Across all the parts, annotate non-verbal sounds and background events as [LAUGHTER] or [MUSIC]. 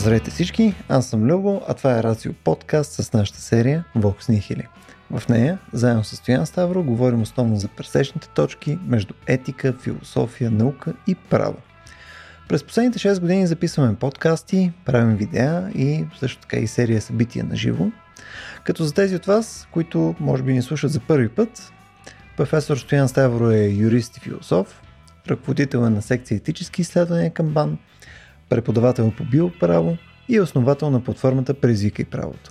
Здравейте всички, аз съм Любо, а това е Рацио подкаст с нашата серия Vox Nihili. В нея, заедно с Стоян Ставро, говорим основно за пресечните точки между етика, философия, наука и право. През последните 6 години записваме подкасти, правим видеа и също така и серия събития на живо. Като за тези от вас, които може би ни слушат за първи път, професор Стоян Ставро е юрист и философ, ръководител е на секция етически изследвания към БАН, преподавател по биоправо и основател на платформата Презвика и правото.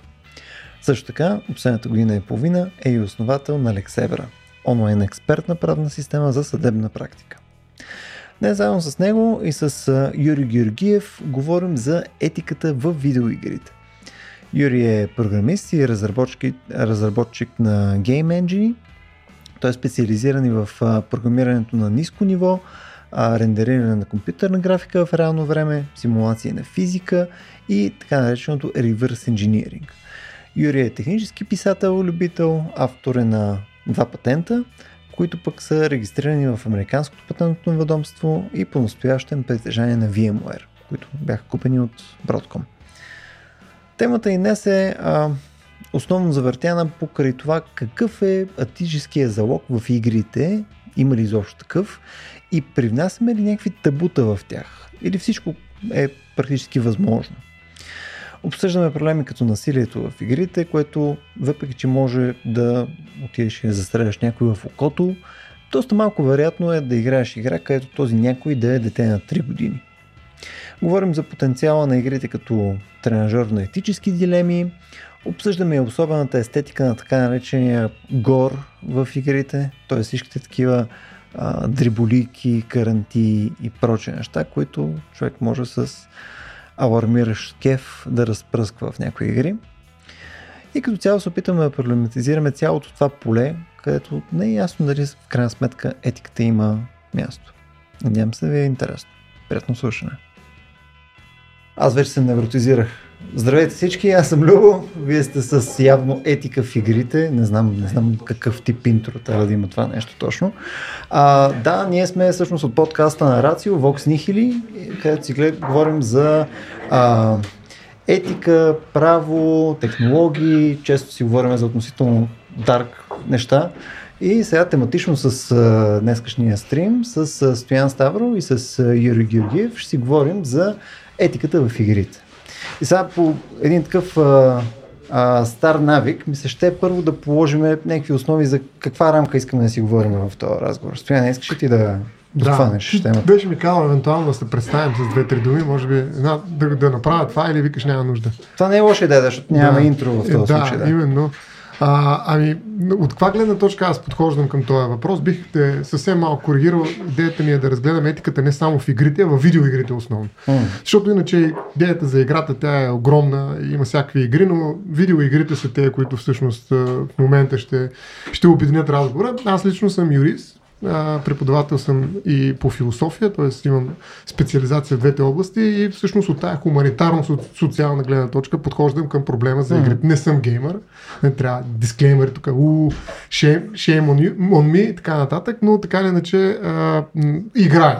Също така, последната година и половина е и основател на Лексевера, онлайн експертна правна система за съдебна практика. Днес заедно с него и с Юрий Георгиев говорим за етиката в видеоигрите. Юрий е програмист и разработчик, разработчик на Game Engine. Той е специализиран и в програмирането на ниско ниво, рендериране на компютърна графика в реално време, симулации на физика и така нареченото reverse engineering. Юрий е технически писател, любител, автор е на два патента, които пък са регистрирани в Американското патентно ведомство и по настоящен притежание на VMware, които бяха купени от Broadcom. Темата и днес е а, основно завъртяна покрай това какъв е атическия залог в игрите, има ли изобщо такъв и привнасяме ли някакви табута в тях или всичко е практически възможно. Обсъждаме проблеми като насилието в игрите, което въпреки, че може да отидеш и да застреляш някой в окото, доста малко вероятно е да играеш игра, където този някой да е дете на 3 години. Говорим за потенциала на игрите като тренажер на етически дилеми, обсъждаме и особената естетика на така наречения гор в игрите, т.е. всичките такива а, дриболики, каранти и прочие неща, които човек може с алармиращ кеф да разпръсква в някои игри. И като цяло се опитаме да проблематизираме цялото това поле, където не е ясно дали в крайна сметка етиката има място. Надявам се да ви е интересно. Приятно слушане. Аз вече се невротизирах. Здравейте всички, аз съм Любо. Вие сте с явно етика в игрите. Не знам, не знам какъв тип интро трябва да има това нещо точно. А, да, ние сме всъщност от подкаста на Рацио, Vox Nihili, където си глед, говорим за а, етика, право, технологии. Често си говорим за относително дарк неща. И сега тематично с а, днескашния стрим, с а, Стоян Ставро и с а, Юрий Георгиев ще си говорим за етиката в игрите. И сега по един такъв а, а, стар навик, ми се ще е първо да положим някакви основи за каква рамка искаме да си говорим в този разговор. Стоян, искаш ли ти да да, хванеш темата? Беше ми казал евентуално да се представим с две-три думи, може би да, да направя това или викаш няма нужда. Това не е лоша идея, защото нямаме да, интро в този да, случай. Да, именно. А, ами, от каква гледна точка аз подхождам към този въпрос? Бих те съвсем малко коригирал. Идеята ми е да разгледам етиката не само в игрите, а в видеоигрите основно. Mm. Защото иначе идеята за играта тя е огромна, има всякакви игри, но видеоигрите са те, които всъщност в момента ще, ще обединят разговора. Аз лично съм юрист, преподавател съм и по философия, т.е. имам специализация в двете области и всъщност от тая хуманитарно-социална гледна точка подхождам към проблема за игрите. Не съм геймър, не трябва дисклеймери тук, у, shame, shame on, you, on me и така нататък, но така или иначе играя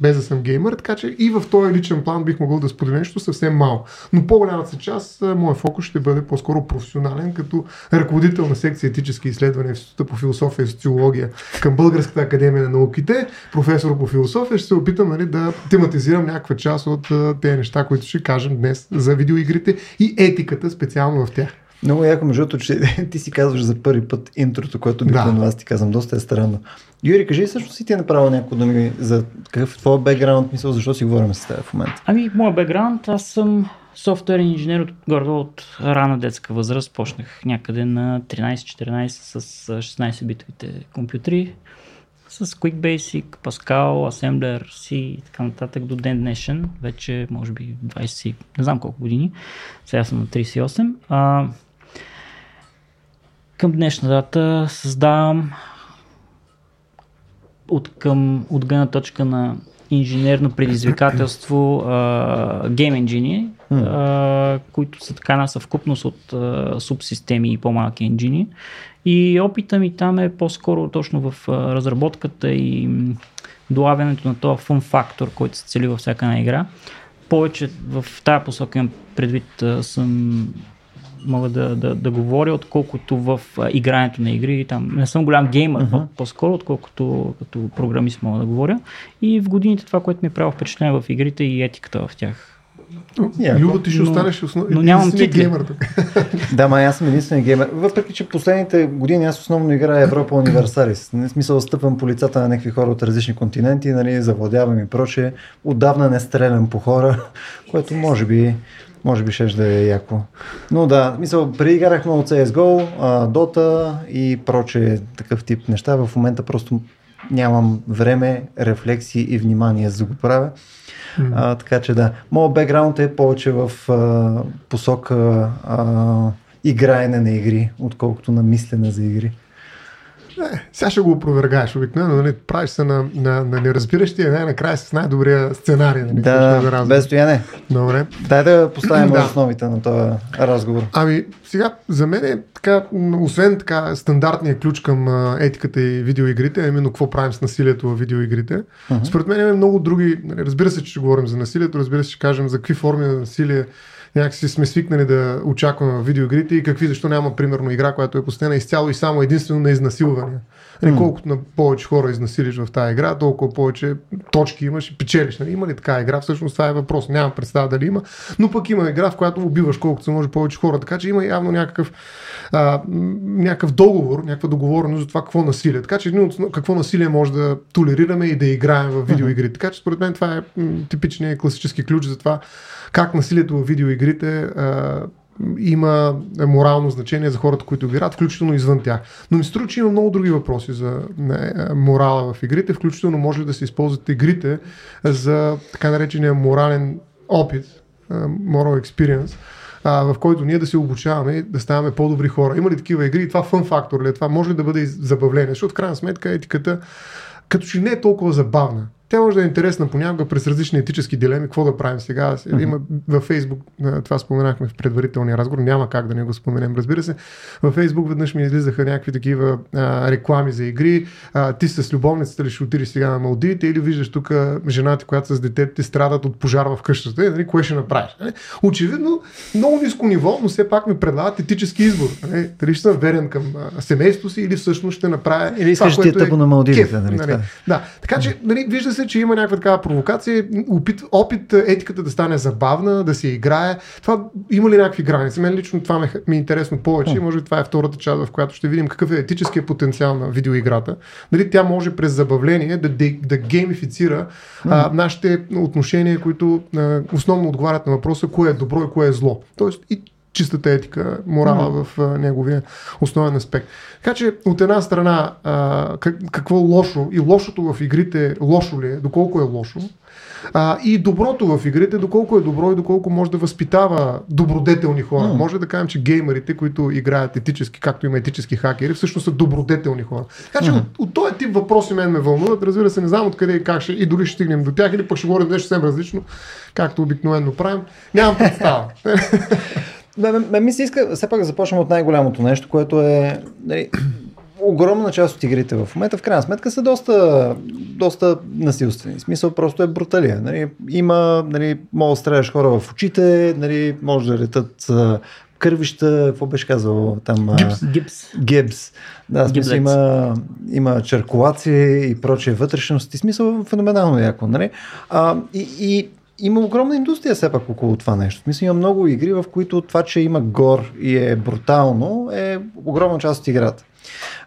без да съм геймър, така че и в този личен план бих могъл да споделя нещо съвсем малко. Но по-голямата част, моят фокус ще бъде по-скоро професионален, като ръководител на секция етически изследвания в Института по философия и социология към Българската академия на науките, професор по философия, ще се опитам нали, да тематизирам някаква част от тези неща, които ще кажем днес за видеоигрите и етиката специално в тях. Много яко, между другото, че [LAUGHS] ти си казваш за първи път интрото, което обикновено да. аз ти казвам. Доста е странно. Юри, кажи също си ти е направил някакво думи за какъв е твой бекграунд, мисъл, защо си говорим с теб в момента? Ами, моят бекграунд, аз съм софтуерен инженер от гордо от рана детска възраст. Почнах някъде на 13-14 с 16 битовите компютри с Quick Basic, Pascal, Assembler, C и така нататък до ден днешен, вече може би 20, не знам колко години, сега съм на 38. А, към днешна дата създавам от, към, от гледна точка на инженерно предизвикателство Game Engine, uh, които са така една съвкупност от uh, субсистеми и по-малки енджини. И опита ми там е по-скоро точно в uh, разработката и долавянето на този фун фактор, който се цели във всяка една игра. повече в тази посока имам предвид съм мога да, да, да говоря, отколкото в а, игрането на игри. Там не съм голям геймър, uh-huh. по-скоро, отколкото като програмист мога да говоря. И в годините това, което ми е правило впечатление в игрите и етиката в тях. Yeah, Любо, ти ще но, останеш основ... но нямам титли. геймър. [LAUGHS] да, ма аз съм единствен геймер. Въпреки, че последните години аз основно играя Европа Универсалис. Не смисъл стъпвам по лицата на някакви хора от различни континенти, нали, завладявам и прочее. Отдавна не стрелям по хора, [LAUGHS] което може би може би ще да е яко. Но да, мисъл, преди играх много CSGO, Dota и проче такъв тип неща. В момента просто нямам време, рефлекси и внимание за да го правя. Mm-hmm. А, така че да, моят бекграунд е повече в а, посока а, играене на игри, отколкото на мислене за игри. Не, сега ще го опровергаеш обикновено, нали? правиш се на, на, на неразбиращия, най-накрая с най-добрия сценарий. Нали? Да, да без стояне. Добре. Дай да поставим да. основите на този разговор. Ами, сега, за мен е така, освен така стандартния ключ към етиката и видеоигрите, именно какво правим с насилието в видеоигрите, uh-huh. според мен има много други, нали, разбира се, че ще говорим за насилието, разбира се, че кажем за какви форми на насилие някакси сме свикнали да очакваме в видеоигрите и какви, защо няма, примерно, игра, която е посветена изцяло и само единствено на изнасилвания. Mm. Колкото на повече хора изнасилиш в тази игра, толкова повече точки имаш и печелиш. Нали? Има ли така игра? Всъщност това е въпрос. Нямам представа дали има, но пък има игра, в която убиваш колкото се може повече хора. Така че има явно някакъв, а, някакъв договор, някаква договореност за това какво насилие. Така че какво насилие може да толерираме и да играем в видеоигри. Така че според мен това е типичният класически ключ за това как насилието в видеоигрите а, има морално значение за хората, които играят, включително извън тях. Но ми струва, че има много други въпроси за не, морала в игрите, включително може да се използват игрите за така наречения морален опит, moral experience, в който ние да се обучаваме и да ставаме по-добри хора. Има ли такива игри? Това фън фактор ли? Е? Това може ли да бъде забавление? Защото в крайна сметка етиката като че не е толкова забавна. Тя може да е интересна понякога през различни етически дилеми, какво да правим сега. Има във Фейсбук, това споменахме в предварителния разговор, няма как да не го споменем, разбира се. Във Фейсбук веднъж ми излизаха някакви такива а, реклами за игри. А, ти с любовницата ли ще отидеш сега на Малдивите или виждаш тук жената, която с детето ти страдат от пожар в къщата. Е, нали, кое ще направиш? Нали? Очевидно, много ниско ниво, но все пак ми предлагат етически избор. Нали? Дали ще съм верен към а, семейството си или всъщност ще направя. Или искаш ти е тъпо на Малдивите. Нали, нали? Да. Така че, нали, вижда се, че има някаква такава провокация, опит, опит етиката да стане забавна, да се играе. Това има ли някакви граници? Мен лично това ми, ми е интересно повече и може би това е втората част, в която ще видим какъв е етическия потенциал на видеоиграта. Дали тя може през забавление да, да, да геймифицира а, нашите отношения, които а, основно отговарят на въпроса кое е добро и кое е зло. Тоест и чистата етика, морала mm. в неговия основен аспект. Така че от една страна а, как, какво лошо и лошото в игрите лошо ли е, доколко е лошо, а, и доброто в игрите, доколко е добро и доколко може да възпитава добродетелни хора. Mm. Може да кажем, че геймерите, които играят етически, както има етически хакери, всъщност са добродетелни хора. Така че mm. от, от този тип въпроси мен ме вълнуват. Разбира се, не знам откъде и как ще и дори ще стигнем до тях или пък ще говорим нещо съвсем различно, както обикновено правим. Нямам представа. [LAUGHS] Ме, ме, ми се иска все пак да започнем от най-голямото нещо, което е нали, огромна част от игрите в момента, в крайна сметка са доста, доста насилствени. В смисъл просто е бруталия. Нали, има, нали, мога да стреляш хора в очите, нали, може да летат кървища, какво беше казал там? Гипс. Гипс. Гипс. Да, смисъл има, има черкулации и прочие вътрешности. Смисъл феноменално яко, нали? А, и, и има огромна индустрия все пак около това нещо. Мисля, има много игри, в които това, че има гор и е брутално, е огромна част от играта.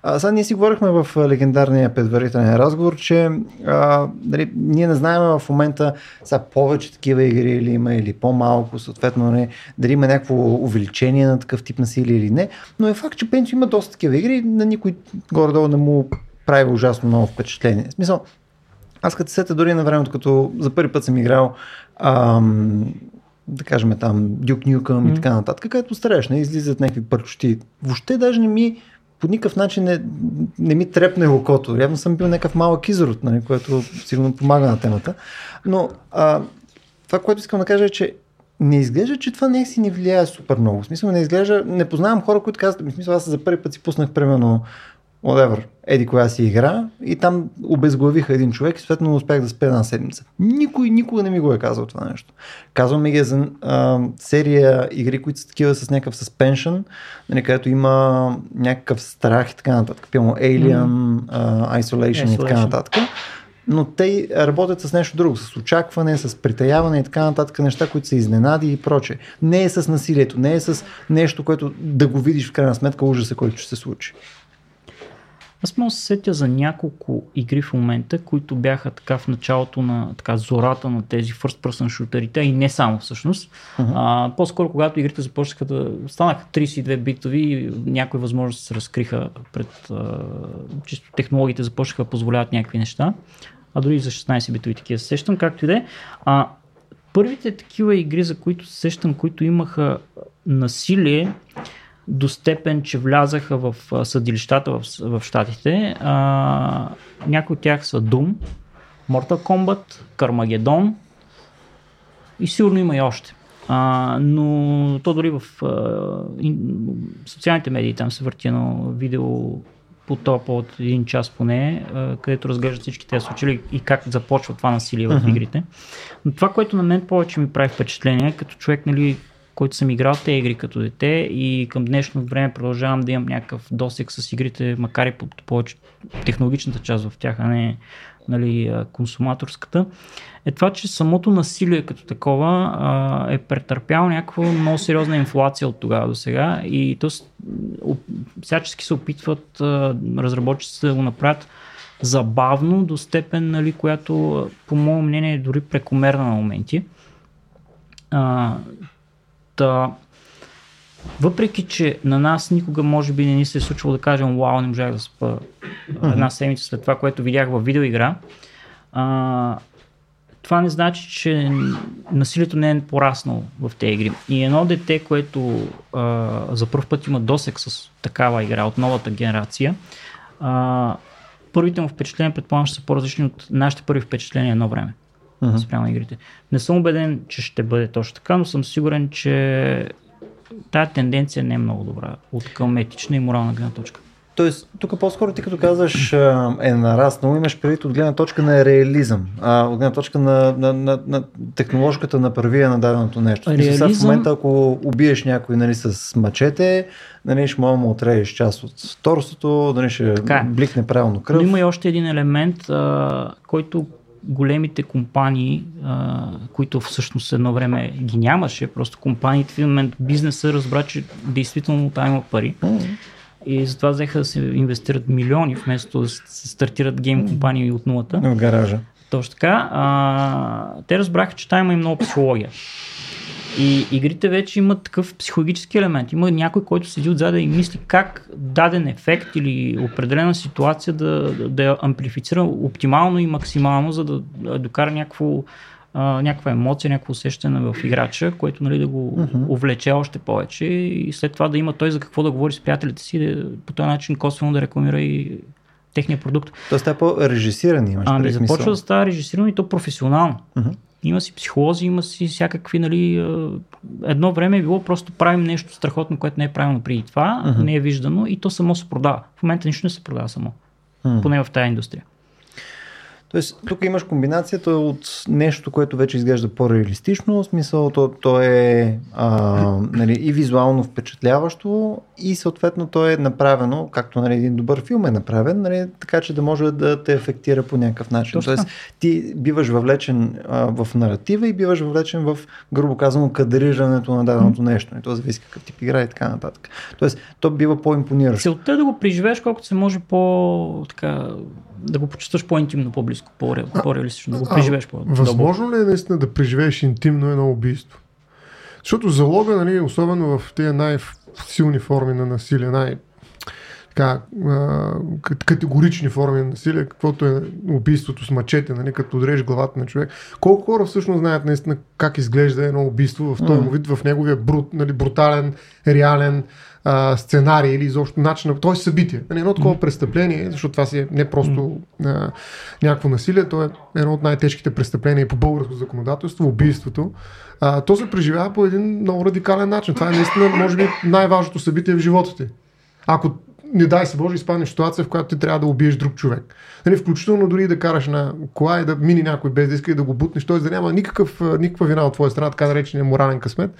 А, сега ние си говорихме в легендарния предварителен разговор, че а, дали, ние не знаем в момента сега повече такива игри или има или по-малко, съответно не, дали има някакво увеличение на такъв тип насилие или не, но е факт, че Пенчо има доста такива игри, на никой горе-долу не му прави ужасно много впечатление. В смисъл, аз като сета дори на времето, като за първи път съм играл ам, да кажем там Дюк Нюкъм mm. и така нататък, където стареш, не излизат някакви пърчоти. Въобще даже не ми по никакъв начин не, не ми трепне окото. Явно съм бил някакъв малък изрод, нали, което сигурно помага на темата. Но а, това, което искам да кажа е, че не изглежда, че това не си не влияе супер много. В смисъл не изглежда, не познавам хора, които казват, в смисъл аз за първи път си пуснах примерно whatever, еди коя си игра и там обезглавиха един човек и съответно успях да спя една седмица. Никой никога не ми го е казал това нещо. Казвам ми ги за а, серия игри, които са такива с някакъв suspension, нали, където има някакъв страх и така нататък. Пилно Alien, mm. uh, Isolation, Isolation и така нататък но те работят с нещо друго, с очакване, с притаяване и така нататък, неща, които са изненади и проче. Не е с насилието, не е с нещо, което да го видиш в крайна сметка ужаса, който ще се случи. Аз мога да се сетя за няколко игри в момента, които бяха така в началото на така, зората на тези first person шутерите и не само всъщност. Uh-huh. А, по-скоро когато игрите започнаха да станаха 32 битови, някои възможности се разкриха пред а, чисто технологиите започнаха да позволяват някакви неща, а дори за 16 битови такива се сещам, както и да е. Първите такива игри, за които се сещам, които имаха насилие, до степен, че влязаха в съдилищата в, в Штатите. А, някои от тях са Doom, Mortal Kombat, Carmageddon и сигурно има и още. А, но то дори в а, ин, социалните медии там се върти едно видео по този повод един час поне, а, където разглеждат всички тези случаи и как започва това насилие в игрите. Но това, което на мен повече ми прави впечатление, като човек, нали, който съм играл тези игри като дете и към днешно време продължавам да имам някакъв досек с игрите, макар и по повече технологичната част в тях, а не нали, консуматорската, е това, че самото насилие като такова а, е претърпяло някаква много сериозна инфлация от тогава до сега и то всячески се опитват а, разработчиците да го направят забавно до степен, нали, която по мое мнение е дори прекомерна на моменти. А, Та, въпреки, че на нас никога може би не ни се е случвало да кажем, вау, не можах да спа една седмица след това, което видях в видеоигра, а, това не значи, че насилието не е пораснало в тези игри. И едно дете, което а, за първ път има досек с такава игра от новата генерация, а, първите му впечатления, предполагам, ще са по-различни от нашите първи впечатления едно време uh-huh. спрямо игрите. Не съм убеден, че ще бъде точно така, но съм сигурен, че тази тенденция не е много добра от към етична и морална гледна точка. Тоест, тук по-скоро ти като казваш е нараснало, имаш предвид от гледна точка на реализъм, а, от гледна точка на, на, на, на технологията на първия на даденото нещо. Реализъм... В момента, ако убиеш някой нали, с мачете, нали, ще мога му отрееш част от торсото, нали, ще така. Е. бликне правилно кръв. Но има и още един елемент, а, който големите компании, а, които всъщност едно време ги нямаше, просто компаниите в един момент бизнеса разбра, че действително там има пари. И затова взеха да се инвестират милиони, вместо да се стартират гейм компании от нулата. В гаража. Точно така. А, те разбраха, че там има и много психология. И игрите вече имат такъв психологически елемент. Има някой, който седи отзад и мисли как даден ефект или определена ситуация да, да я амплифицира оптимално и максимално, за да докара някакво, а, някаква емоция, някакво усещане в играча, което нали, да го uh-huh. увлече още повече и след това да има той за какво да говори с приятелите си, да, по този начин косвено да рекламира и техния продукт. Тоест е по-режисиран имаш Ами започва да става режисирано и то професионално. Uh-huh. Има си психолози, има си всякакви, нали, едно време е било просто правим нещо страхотно, което не е правилно преди това, uh-huh. не е виждано и то само се продава. В момента нищо не се продава само, uh-huh. поне в тази индустрия. Тоест, тук имаш комбинацията от нещо, което вече изглежда по-реалистично, в смисъл то, то е а, нали, и визуално впечатляващо и съответно то е направено, както нали, един добър филм е направен, нали, така че да може да те ефектира по някакъв начин. Точно. Тоест, ти биваш въвлечен а, в наратива и биваш въвлечен в, грубо казано, кадрирането на даденото нещо. И то зависи какъв тип игра и така нататък. Тоест, то бива по-импониращо. Целта е да го преживееш колкото се може по така да го почувстваш по-интимно, по-близко, по-реалистично, да го преживееш по Възможно ли е наистина да преживееш интимно едно убийство? Защото залога, нали, особено в тези най-силни форми на насилие, най- така, категорични форми на насилие, каквото е убийството с мачете, нали, като отрежеш главата на човек. Колко хора всъщност знаят наистина как изглежда едно убийство в този му вид, в неговия брут, нали, брутален, реален, а, сценарий или изобщо начин на т.е. събитие. Нали, едно такова престъпление, защото това си е не просто а, някакво насилие, то е едно от най-тежките престъпления по българско законодателство, убийството. А, то се преживява по един много радикален начин. Това е наистина, може би, най-важното събитие в живота ти. Ако не дай се Боже, изпаднеш в ситуация, в която ти трябва да убиеш друг човек. Нали, включително дори да караш на кола и да мини някой без да иска и да го бутнеш, т.е. да няма никакъв, никаква вина от твоя страна, така наречения морален късмет.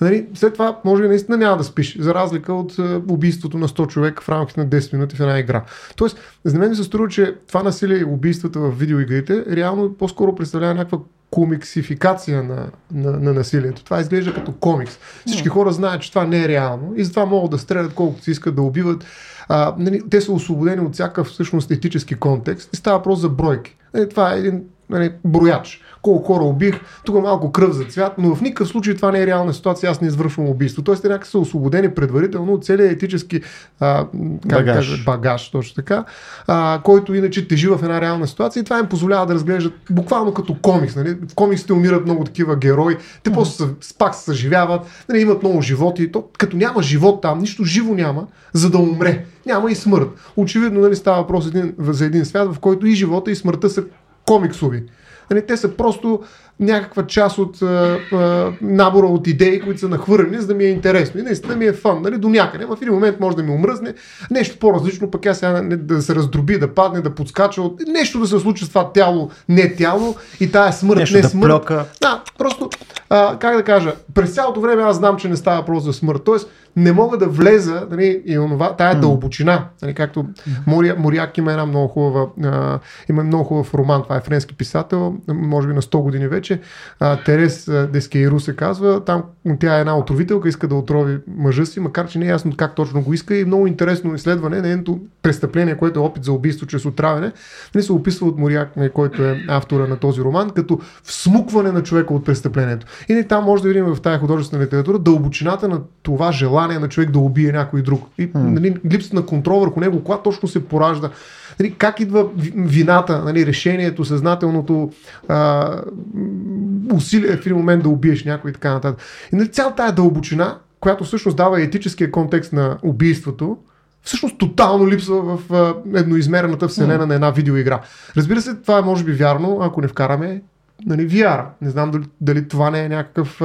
Нали, след това, може би, наистина няма да спиш, за разлика от убийството на 100 човека в рамките на 10 минути в една игра. Тоест, за мен ми се струва, че това насилие и убийствата в видеоигрите реално по-скоро представлява някаква комиксификация на, на, на насилието. Това изглежда като комикс. Всички хора знаят, че това не е реално и затова могат да стрелят колкото си искат да убиват. А, нали, те са освободени от всякакъв всъщност етически контекст и става въпрос за бройки. Нали, това е един нали, брояч колко хора убих, тук е малко кръв за цвят, но в никакъв случай това не е реална ситуация, аз не извършвам убийство. Тоест, те някак са освободени предварително от целият етически а, как багаж. Кажа, багаж, точно така, а, който иначе тежи в една реална ситуация и това им позволява да разглеждат буквално като комикс. Нали? В комиксите умират много такива герои, те mm-hmm. после пак се съживяват, нали, имат много животи. То, като няма живот там, нищо живо няма, за да умре. Няма и смърт. Очевидно нали, става въпрос един, за един свят, в който и живота и смъртта са комиксови. Нали, те са просто някаква част от а, а, набора от идеи, които са нахвърлени, за да ми е интересно. И наистина ми е фан, нали, до някъде. В един момент може да ми омръзне, нещо по-различно, пък аз сега не, да се раздроби, да падне, да подскача, от... нещо да се случи с това тяло, не тяло и тая смърт, нещо не да смърт. Плюка. Да, просто, а, как да кажа, през цялото време аз знам, че не става просто за смърт. Тоест, не мога да влеза нали, и онова, тая mm. дълбочина. Нали, както Моря, Моряк има една много хубава, а, има много хубав роман, това е френски писател, може би на 100 години вече. А, Терес Дескейру се казва, там тя е една отровителка, иска да отрови мъжа си, макар че не е ясно как точно го иска и много интересно изследване, нейното престъпление, което е опит за убийство чрез отравяне, нали, се описва от Моряк, нали, който е автора на този роман, като всмукване на човека от престъплението. И не, там може да видим в тази художествена литература дълбочината на това желание на човек да убие някой друг. И нали, липсата на контрол върху него, кога точно се поражда. Нали, как идва вината, нали, решението, съзнателното а, усилие в един момент да убиеш някой и така нататък. И нали, цялата тая дълбочина, която всъщност дава етическия контекст на убийството, всъщност тотално липсва в а, едноизмерната вселена mm. на една видеоигра. Разбира се, това е може би вярно, ако не вкараме нали, VR. Не знам дали, дали това не е някакъв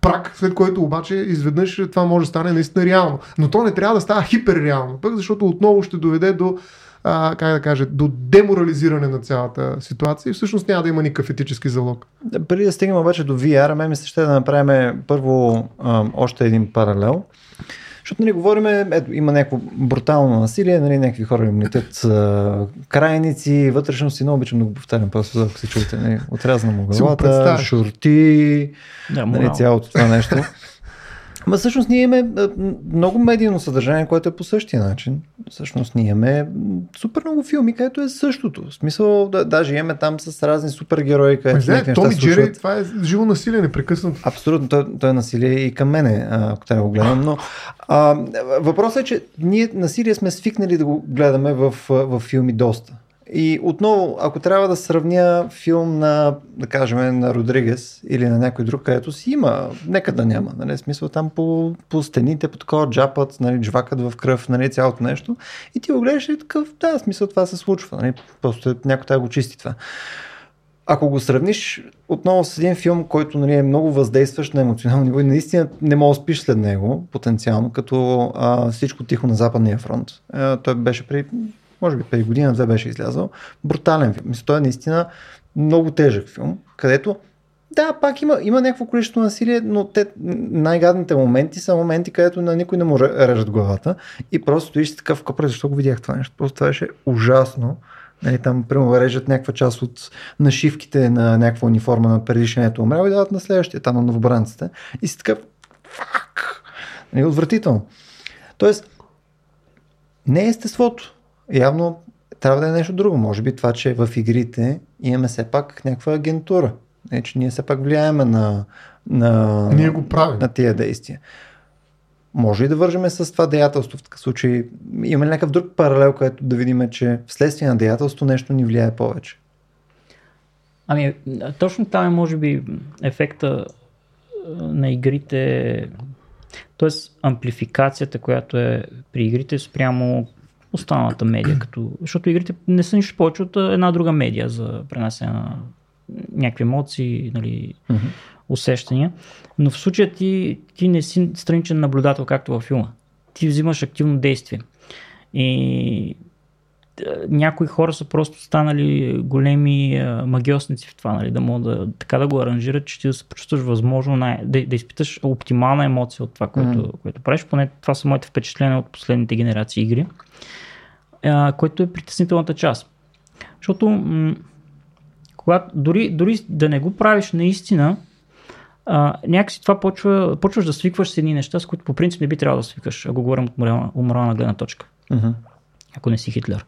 прак, след който обаче изведнъж това може да стане наистина реално. Но то не трябва да става хиперреално, пък защото отново ще доведе до а, как да кажа, до деморализиране на цялата ситуация и всъщност няма да има никакъв етически залог. Преди да стигнем обаче до VR, ме ми ще да направим първо а, още един паралел. Защото нали, говорим, ето, има някакво брутално насилие, нали, някакви хора им летят крайници, вътрешности, много обичам да го повтарям, просто ако се чуете, нали, отрязана му главата, шорти, да, нали, цялото това нещо. Ма всъщност ние имаме много медийно съдържание, което е по същия начин. Всъщност ние имаме супер много филми, където е същото. В смисъл, да, даже имаме там с разни супергерои, където Ме, не, Томи Джери, това е живо насилие, непрекъснато. Абсолютно, той, той е насилие и към мене, ако трябва да го гледам. Но а, въпросът е, че ние насилие сме свикнали да го гледаме в, в филми доста. И отново, ако трябва да сравня филм на, да кажем, на Родригес или на някой друг, където си има, нека да няма. Нали, смисъл там по, по стените, по такова джапът, нали, джвакът в кръв, нали, цялото нещо. И ти го гледаш и такъв, да, смисъл това се случва. Нали, просто някой трябва го чисти това. Ако го сравниш отново с един филм, който нали, е много въздействащ на емоционално ниво и наистина не мога да спиш след него, потенциално, като а, всичко тихо на Западния фронт. А, той беше при може би 5 години назад беше излязъл. Брутален филм. Мисля, той е наистина много тежък филм, където да, пак има, има някакво количество насилие, но те най-гадните моменти са моменти, където на никой не да режат главата и просто стоиш такъв капре, защо го видях това нещо. Просто това беше ужасно. Нали, там, примерно, режат някаква част от нашивките на някаква униформа на предишението умрял и дават на следващия, там на новобранците. И си такъв, фак, нали, отвратително. Тоест, не е естеството явно трябва да е нещо друго. Може би това, че в игрите имаме все пак някаква агентура. Не, че ние все пак влияеме на, на, ние го правим. на тия действия. Може и да вържеме с това деятелство. В такъв случай има ли някакъв друг паралел, който да видим, че вследствие на деятелство нещо ни влияе повече? Ами, точно там е, може би, ефекта на игрите, т.е. амплификацията, която е при игрите спрямо останалата медия. Като, защото игрите не са нищо повече от една друга медия за пренасене на някакви емоции, нали, mm-hmm. усещания. Но в случая ти, ти не си страничен наблюдател, както във филма. Ти взимаш активно действие. И някои хора са просто станали големи магиосници в това, нали, да могат да, така да го аранжират, че ти да се почувстваш възможно най- да, да изпиташ оптимална емоция от това, което, mm. което правиш. Поне това са моите впечатления от последните генерации игри, а, което е притеснителната част. Защото м- когато, дори, дори да не го правиш наистина, а, някакси това почва, почваш да свикваш с едни неща, с които по принцип не би трябвало да свикаш, ако говорим от морална, морална гледна точка. Mm-hmm. Ако не си Хитлер.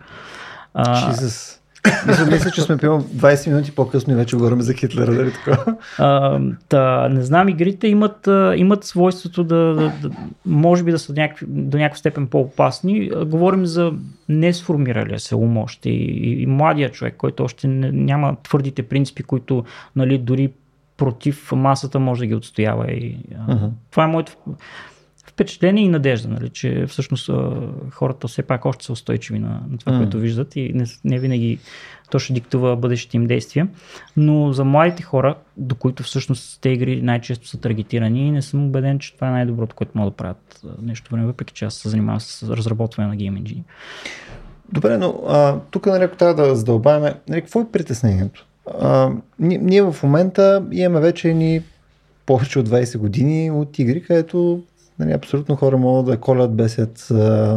А, Jesus. Мисля, мисля, че сме пилно 20 минути по-късно и вече говорим за Хитлера, дали така? А, та, не знам, игрите имат, имат свойството да, да, да може би да са някакви, до някаква степен по-опасни. Говорим за не сформиралия се ум още и, и, и младия човек, който още не, няма твърдите принципи, които нали, дори против масата може да ги отстоява. И, uh-huh. Това е моето впечатление и надежда, нали, че всъщност хората все пак още са устойчиви на, на това, mm. което виждат и не, не винаги то ще диктува бъдещите им действия. Но за младите хора, до които всъщност те игри най-често са таргетирани, не съм убеден, че това е най-доброто, което могат да правят нещо време, въпреки че аз се занимавам с разработване на гейм engine. Добре, но а, тук нали, ако трябва да задълбаваме, нали, какво е притеснението? А, ние, ние в момента имаме вече ни повече от 20 години от игри, където Нали, абсолютно хора могат да колят, бесят,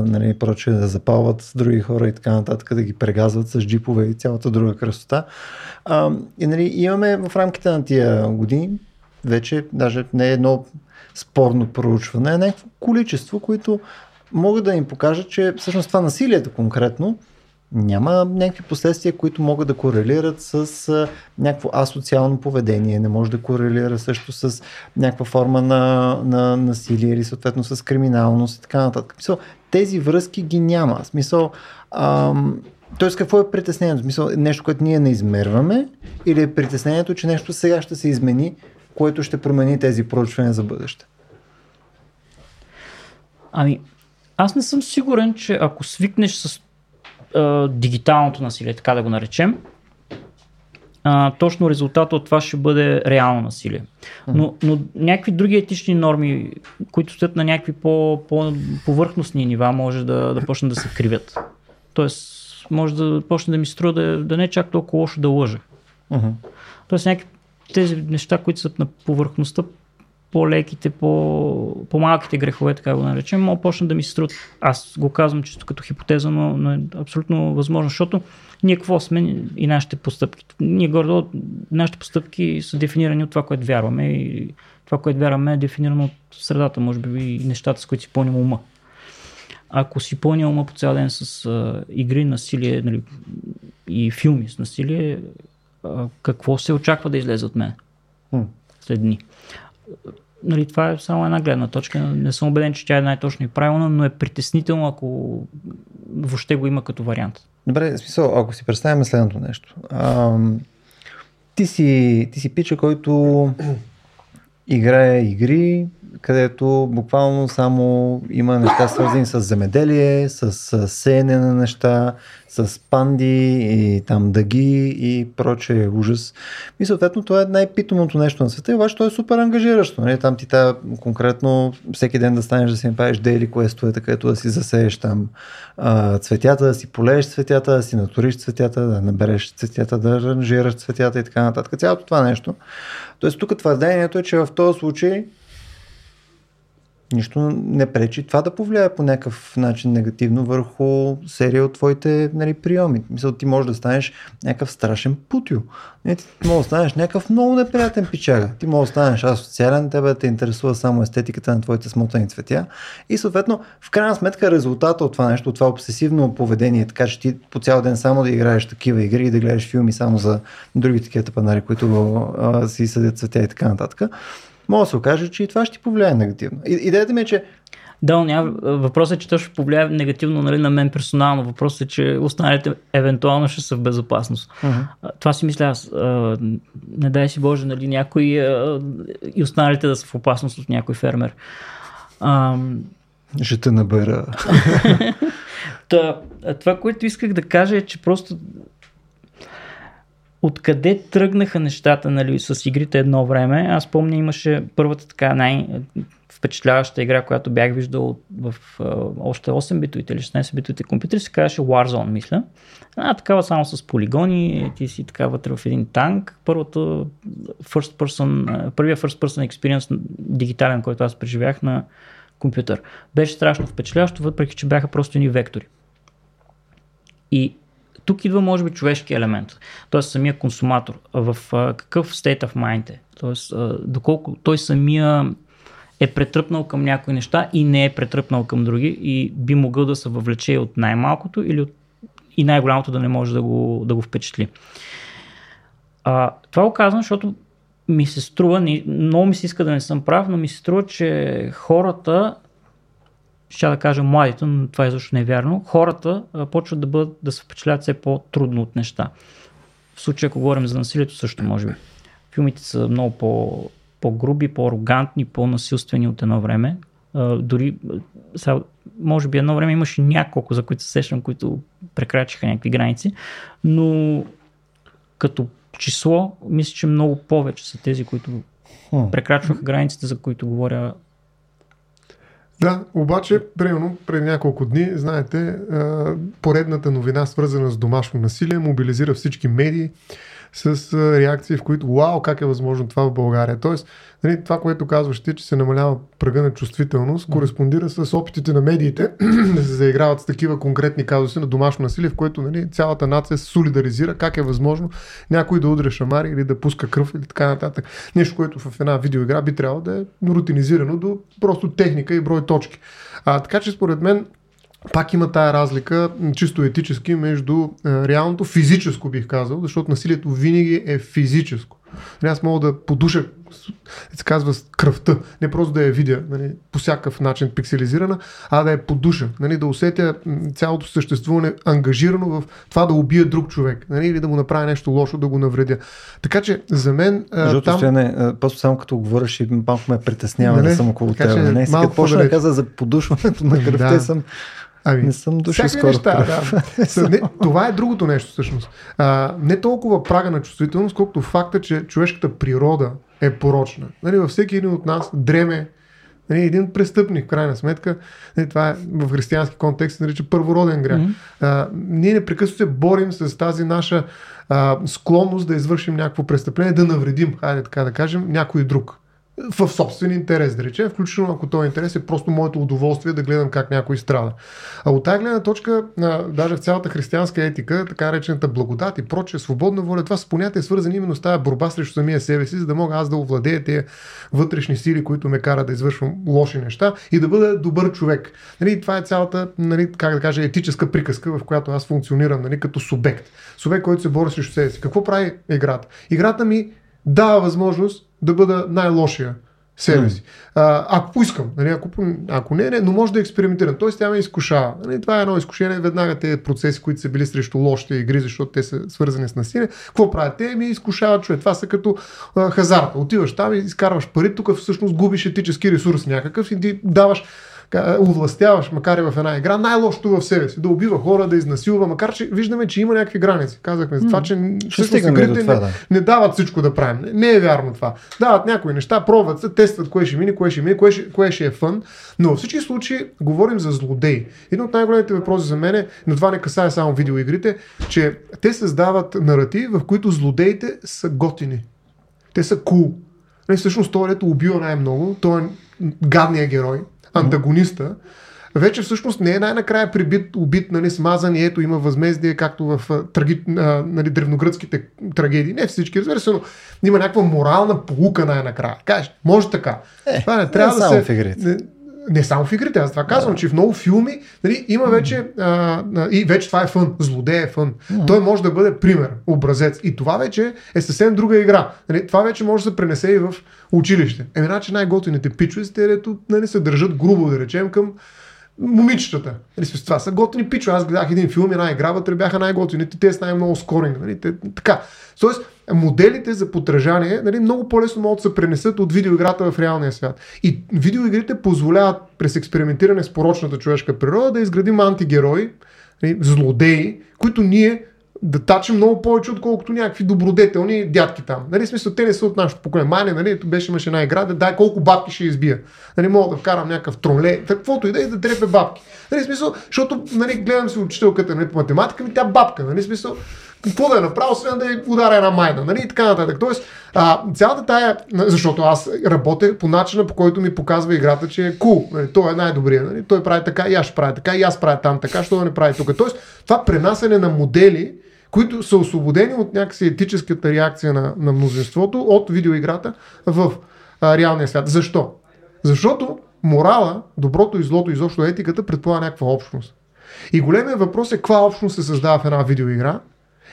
нали, проче, да запалват с други хора и така нататък, да ги прегазват с джипове и цялата друга красота. А, и нали, имаме в рамките на тия години вече, даже не е едно спорно проучване, е някакво количество, които могат да им покажат, че всъщност това насилието конкретно няма някакви последствия, които могат да корелират с а, някакво асоциално поведение, не може да корелира също с някаква форма на, на насилие или съответно с криминалност и така нататък. Смисъл, тези връзки ги няма. Смисъл, ам, Тоест, какво е притеснението? Смисъл, нещо, което ние не измерваме или е притеснението, че нещо сега ще се измени, което ще промени тези проучвания за бъдеще? Ами, аз не съм сигурен, че ако свикнеш с а, дигиталното насилие, така да го наречем, а, точно резултата от това ще бъде реално насилие. Но, но някакви други етични норми, които стоят на някакви по, по-повърхностни нива, може да, да почнат да се кривят. Тоест, може да почне да ми струва да, да не е чак толкова лошо да лъжа. Uh-huh. Тоест, някакви тези неща, които са на повърхността, по-леките, по- по-малките грехове, така го наречем, могат почнат да ми се струват. Аз го казвам чисто като хипотеза, но, но е абсолютно възможно, защото ние какво сме и нашите постъпки. Ние гордо, нашите постъпки са дефинирани от това, което вярваме и това, което вярваме е дефинирано от средата, може би и нещата, с които си пълним ума. Ако си пълня ума по цял ден с а, игри, насилие нали, и филми с насилие, а, какво се очаква да излезе от мен след дни? Нали, това е само една гледна точка. Не съм убеден, че тя е най-точно и правилна, но е притеснително, ако въобще го има като вариант. Добре, смисъл, ако си представим следното нещо. А, ти, си, ти си пича, който играе игри, където буквално само има неща свързани с земеделие, с сеене на неща, с панди и там дъги и проче ужас. И съответно това е най-питомото нещо на света, и обаче то е супер ангажиращо. Нали? Там ти та конкретно всеки ден да станеш да си направиш дейли квестове, където да си засееш там а, цветята, да си полееш цветята, да си натуриш цветята, да набереш цветята, да аранжираш цветята и така нататък. Цялото това нещо. Тоест тук твърдението е, че в този случай нищо не пречи това да повлияе по някакъв начин негативно върху серия от твоите нали, приеми. Мисля, ти можеш да станеш някакъв страшен путио. Не, ти можеш да станеш някакъв много неприятен пичага. Ти можеш да станеш асоциален, тебе те интересува само естетиката на твоите смотани цветя. И съответно, в крайна сметка, резултата от това нещо, от това обсесивно поведение, така че ти по цял ден само да играеш такива игри и да гледаш филми само за други такива панари, които а, си съдят цветя и така нататък може да се окаже, че и това ще ти повлияе негативно. Идеята ми е, че да, няма. Въпросът е, че то ще повлияе негативно нали, на мен персонално. Въпросът е, че останалите евентуално ще са в безопасност. Uh-huh. Това си мисля аз. Не дай си Боже, нали, някой и останалите да са в опасност от някой фермер. Ще те набера. [LAUGHS] това, което исках да кажа е, че просто откъде тръгнаха нещата нали, с игрите едно време. Аз помня, имаше първата така най... впечатляваща игра, която бях виждал в uh, още 8-битовите или 16-битовите компютри, се казваше Warzone, мисля. А, такава само с полигони, ти си така вътре в един танк. Първото first person, първия first person experience дигитален, който аз преживях на компютър. Беше страшно впечатляващо, въпреки че бяха просто едни вектори. И тук идва, може би, човешки елемент. Тоест, самия консуматор. В какъв state of mind е. Тоест, доколко той самия е претръпнал към някои неща и не е претръпнал към други и би могъл да се въвлече от най-малкото или от и най-голямото да не може да го, да го впечатли. А, това го казвам, защото ми се струва, много ми се иска да не съм прав, но ми се струва, че хората, ще да кажа младите, но това защо не е вярно, хората а, почват да, бъдат, да се впечатляват все по-трудно от неща. В случая, ако говорим за насилието, също може би. Филмите са много по, по-груби, по-арогантни, по-насилствени от едно време. А, дори, сега, може би едно време имаше няколко, за които се сещам, които прекрачиха някакви граници, но като число, мисля, че много повече са тези, които прекрачваха границите, за които говоря. Да, обаче, примерно, преди няколко дни, знаете, поредната новина, свързана с домашно насилие, мобилизира всички медии с реакции, в които, вау, как е възможно това в България. Тоест, нали, това, което казваш ти, че се намалява прага на чувствителност, кореспондира с опитите на медиите [CLEARS THROAT] да се заиграват с такива конкретни казуси на домашно насилие, в което нали, цялата нация се солидаризира как е възможно някой да удря шамари или да пуска кръв или така нататък. Нещо, което в една видеоигра би трябвало да е рутинизирано до просто техника и брой точки. А, така че според мен пак има тая разлика, чисто етически, между е, реалното физическо, бих казал, защото насилието винаги е физическо. Нали, аз мога да подуша, се казва, кръвта, не просто да я видя нали, по всякакъв начин пикселизирана, а да я подуша, нали, да усетя цялото съществуване ангажирано в това да убия друг човек нали, или да му направя нещо лошо, да го навредя. Така че за мен. Защото там... стояне, просто само като говориш и малко ме притеснява нали, да съм около теб. Не, сега почна да каза за подушването на [LAUGHS] кръвта да. съм Ами, не съм дошъл скоро. Неща, да. не, това е другото нещо всъщност. А, не толкова прага на чувствителност, колкото факта, че човешката природа е порочна. Нали, във всеки един от нас дреме нали, един престъпник, в крайна сметка. Нали, това е в християнски контекст се нарича първороден грях. Mm-hmm. А, ние непрекъснато се борим с тази наша а, склонност да извършим някакво престъпление, да навредим, хайде така да кажем, някой друг в собствен интерес, да речем, включително ако този интерес е просто моето удоволствие да гледам как някой страда. А от тази гледна точка, даже в цялата християнска етика, така речената благодат и прочее, свободна воля, това са понятия свързани именно с тази борба срещу самия себе си, за да мога аз да овладея тези вътрешни сили, които ме карат да извършвам лоши неща и да бъда добър човек. Нали, това е цялата, нали, как да кажа, етическа приказка, в която аз функционирам нали, като субект. Субект, който се бори срещу себе си. Какво прави играта? Играта ми дава възможност да бъда най-лошия себе си. А, ако поискам, нали, ако, ако не, не, но може да експериментирам. Тоест тя ме изкушава. Нали, това е едно изкушение. Веднага тези процеси, които са били срещу лошите игри, защото те са свързани с насилие. Какво правят? Те ми изкушават човек. Това са като а, хазарта. Отиваш там и изкарваш пари, тук всъщност губиш етически ресурс някакъв и ти даваш овластяваш, макар и в една игра, най-лошото в себе си. Да убива хора, да изнасилва, макар че виждаме, че има някакви граници. Казахме за това, че всъщност игрите това, да. не, не, дават всичко да правим. Не, не е вярно това. Дават някои неща, пробват се, тестват кое ще мине, кое ще мине, кое ще, кое ще е фън. Но във всички случаи говорим за злодеи. Един от най-големите въпроси за мен е, но това не касае само видеоигрите, че те създават наративи, в които злодеите са готини. Те са кул. Cool. Не, всъщност той, убива най-много, той е гадният герой, антагониста, вече всъщност не е най-накрая прибит, убит, нали, смазан и ето има възмездие, както в траги, нали, древногръцките трагедии. Не всички, разбира се, но има някаква морална полука най-накрая. Кажеш, може така. Е, това не трябва не да се... В игрите. Не, само в игрите, аз това казвам, да. че в много филми нали, има вече а, и вече това е фън, злодей е фън. Mm-hmm. Той може да бъде пример, образец. И това вече е съвсем друга игра. Нали, това вече може да се пренесе и в училище. Еми, значи най-готините пичове са те, нали, се държат грубо, да речем, към момичетата. Нали, това са готини пичове. Аз гледах един филм, една игра, вътре бяха най-готините, те с най-много скоринг. Нали, те, така. Тоест, моделите за подражание нали, много по-лесно могат да се пренесат от видеоиграта в реалния свят. И видеоигрите позволяват през експериментиране с порочната човешка природа да изградим антигерои, нали, злодеи, които ние да тачим много повече, отколкото някакви добродетелни дядки там. Нали, смисъл, те не са от нашото поколение. Мане, нали, ето беше имаше една игра, да дай колко бабки ще избия. Нали, мога да вкарам някакъв тронле, каквото и да е да трепе бабки. Нали, смисъл, защото нали, гледам си учителката нали, по математика, ми тя бабка. Нали, смисъл, какво да е направил, освен да я ударя една майна, нали, и така нататък. Тоест, а, цялата тая, защото аз работя по начина, по който ми показва играта, че е кул, нали, той е най-добрия, нали, той прави така, и аз ще правя така, и аз правя там така, що да не прави тук. Тоест, това пренасене на модели, които са освободени от някакси етическата реакция на, на мнозинството от видеоиграта в а, реалния свят. Защо? Защото морала, доброто и злото, изобщо етиката предполага някаква общност. И големият въпрос е каква общност се създава в една видеоигра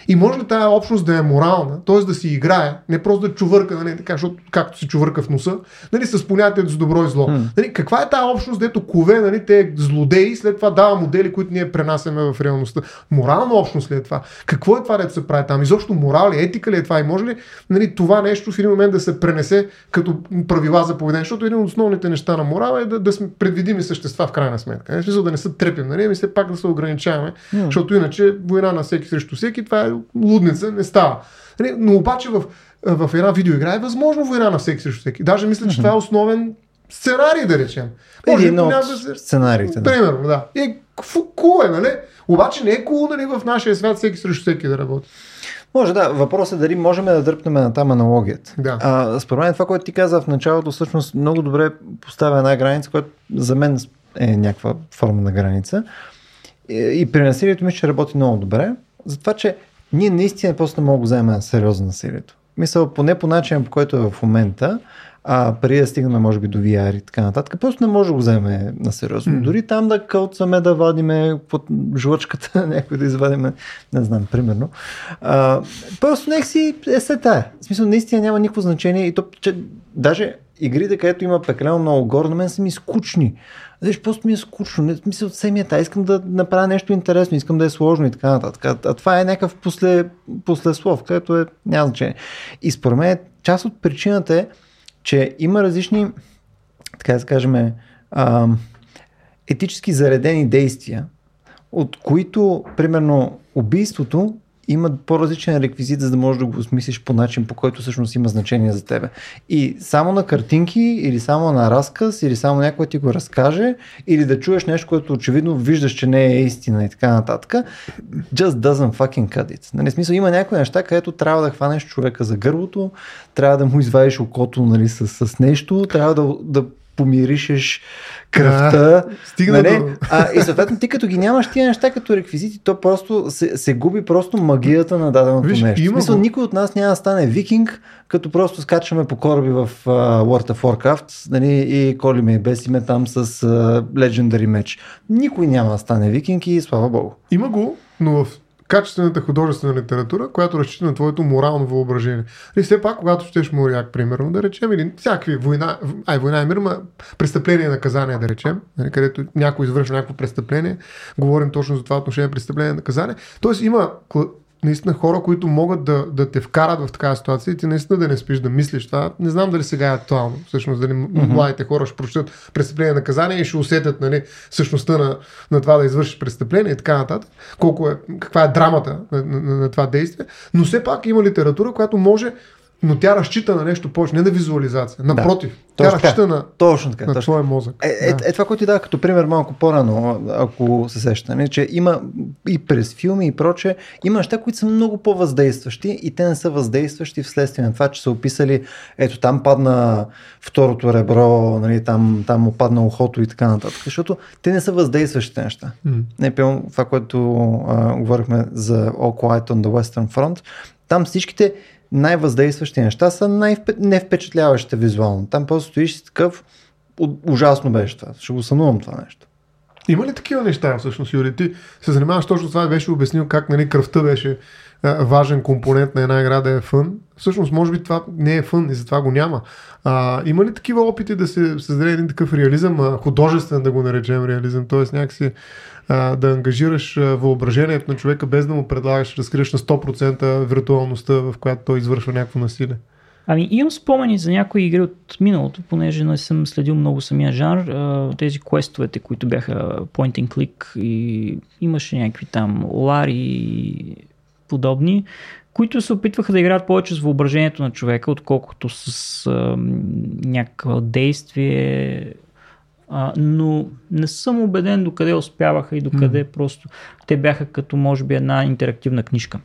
и може ли тази общност да е морална, т.е. да си играе, не просто да чувърка, нали, така, защото, както си чувърка в носа, нали, с понятието за добро и зло. Mm. Нали, каква е тази общност, дето кове нали, те злодеи, след това дава модели, които ние пренасяме в реалността. Морална общност ли е това? Какво е това, дето се прави там? Изобщо морал ли, етика ли е това? И може ли нали, това нещо в един момент да се пренесе като правила за поведение? Защото един от основните неща на морала е да, да сме предвидими същества в крайна сметка. Не смисъл да не се трепим, нали? Ами все пак да се ограничаваме, mm. защото иначе война на всеки срещу всеки, това е лудница, не става. Нали, но обаче в, в една видеоигра е възможно война на всеки срещу всеки. Даже мисля, че това е основен сценарий, да речем. Може Един от се... сценариите. Да. Примерно, да. И кул е, нали? Обаче не е кул, нали, в нашия свят всеки срещу всеки да работи. Може да. Въпросът е дали можем да дръпнем на там аналогията. Да. А, според мен това, което ти каза в началото, всъщност много добре поставя една граница, която за мен е някаква форма на граница. И, и при насилието ми ще работи много добре. Затова, че ние наистина просто не мога да вземем сериозно насилието. Мисля, поне по начин, по който е в момента, а преди да стигнем, може би, до VR и така нататък, просто не може да го вземе на сериозно. Mm. Дори там да кълцаме, да вадиме под жлъчката, [LAUGHS] някой да извадиме, не знам, примерно. А, просто нека си е се тая. В смисъл, наистина няма никакво значение и то, че даже игрите, където има пекалено много гор, на мен са ми скучни. Виж, просто ми е скучно. Не, мисля, от семията. Искам да направя нещо интересно, искам да е сложно и така нататък. А това е някакъв после, послеслов, където е, няма значение. И според мен част от причината е, че има различни, така да кажем, а, етически заредени действия, от които, примерно, убийството има по-различен реквизит, за да можеш да го осмислиш по начин, по който всъщност има значение за тебе. И само на картинки, или само на разказ, или само някой ти го разкаже, или да чуеш нещо, което очевидно виждаш, че не е истина и така нататък, just doesn't fucking cut it. Нали, смисъл, има някои неща, където трябва да хванеш човека за гърлото, трябва да му извадиш окото нали, с, с нещо, трябва да, да помиришеш кръвта. Да, стигна нали? до... а, и съответно ти като ги нямаш тия неща като реквизити, то просто се, се губи просто магията на даденото Виж, нещо. Има Смисъл, никой от нас няма да стане викинг, като просто скачаме по кораби в uh, World of Warcraft нали, и колиме и бесиме там с uh, Legendary Match. Никой няма да стане викинг и слава богу. Има го, но в качествената художествена литература, която разчита на твоето морално въображение. И все пак, когато щеш моряк, примерно, да речем, или всякакви война, ай, война и мир, ма престъпление и наказание, да речем, нали, където някой извършва някакво престъпление, говорим точно за това отношение престъпление и наказание. Тоест има наистина хора, които могат да, да те вкарат в такава ситуация и ти наистина да не спиш да мислиш това. Не знам дали сега е актуално. Всъщност, дали mm-hmm. младите хора ще прочитат престъпление на наказание и ще усетят нали, същността на, на това да извършиш престъпление и така нататък. Колко е, каква е драмата на, на, на, на това действие. Но все пак има литература, която може но тя разчита на нещо повече, не на визуализация. Напротив, да, тя разчита така, на, точно така, на точно. твоя мозък. Е, е, да. е, това, което ти дава като пример малко по-рано, ако се сеща, не, че има и през филми и проче, има неща, които са много по-въздействащи и те не са въздействащи вследствие на това, че са описали, ето там падна второто ребро, нали, там, там падна ухото и така нататък, защото те не са въздействащите неща. Mm. Не, пълно това, което а, говорихме за All Quiet on the Western Front, там всичките най-въздействащи неща са най-невпечатляващите визуално. Там просто стоиш такъв, ужасно беше това. Ще го сънувам това нещо. Има ли такива неща, всъщност, Юри? Ти се занимаваш точно с това, беше обяснил как нали, кръвта беше важен компонент на една игра да е фън. Всъщност, може би това не е фън и затова го няма. А, има ли такива опити да се създаде един такъв реализъм, а, художествен да го наречем реализъм, т.е. някакси да ангажираш въображението на човека без да му предлагаш, разкриеш на 100% виртуалността, в която той извършва някакво насилие? Ами имам спомени за някои игри от миналото, понеже не съм следил много самия жанр. Тези квестовете, които бяха point and click и имаше някакви там Лари подобни, които се опитваха да играят повече с въображението на човека, отколкото с а, някакво действие. А, но не съм убеден докъде успяваха и докъде mm. просто те бяха като може би една интерактивна книжка.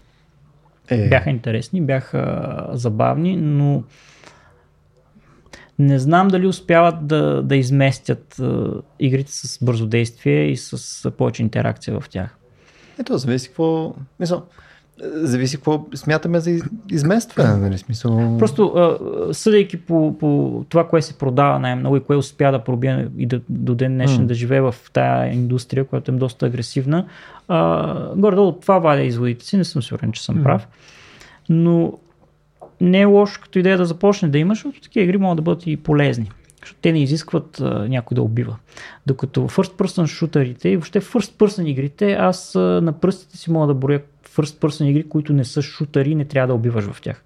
Е. Бяха интересни, бяха забавни, но не знам дали успяват да, да изместят uh, игрите с бързо действие и с повече интеракция в тях. Ето, зависи какво... Мисъл, зависи какво смятаме за изместване, нали смисъл. Просто съдейки по, по това, кое се продава най-много и кое успя да пробие и да, до ден днешен mm. да живее в тая индустрия, която е доста агресивна, горе-долу това валя изводите си, не съм сигурен, че съм mm. прав. Но не е лошо като идея да започне да имаш, защото такива игри могат да бъдат и полезни. Защото те не изискват а, някой да убива. Докато first person шутерите и въобще first person игрите, аз а, на пръстите си мога да броя first person игри, които не са шутери и не трябва да убиваш в тях.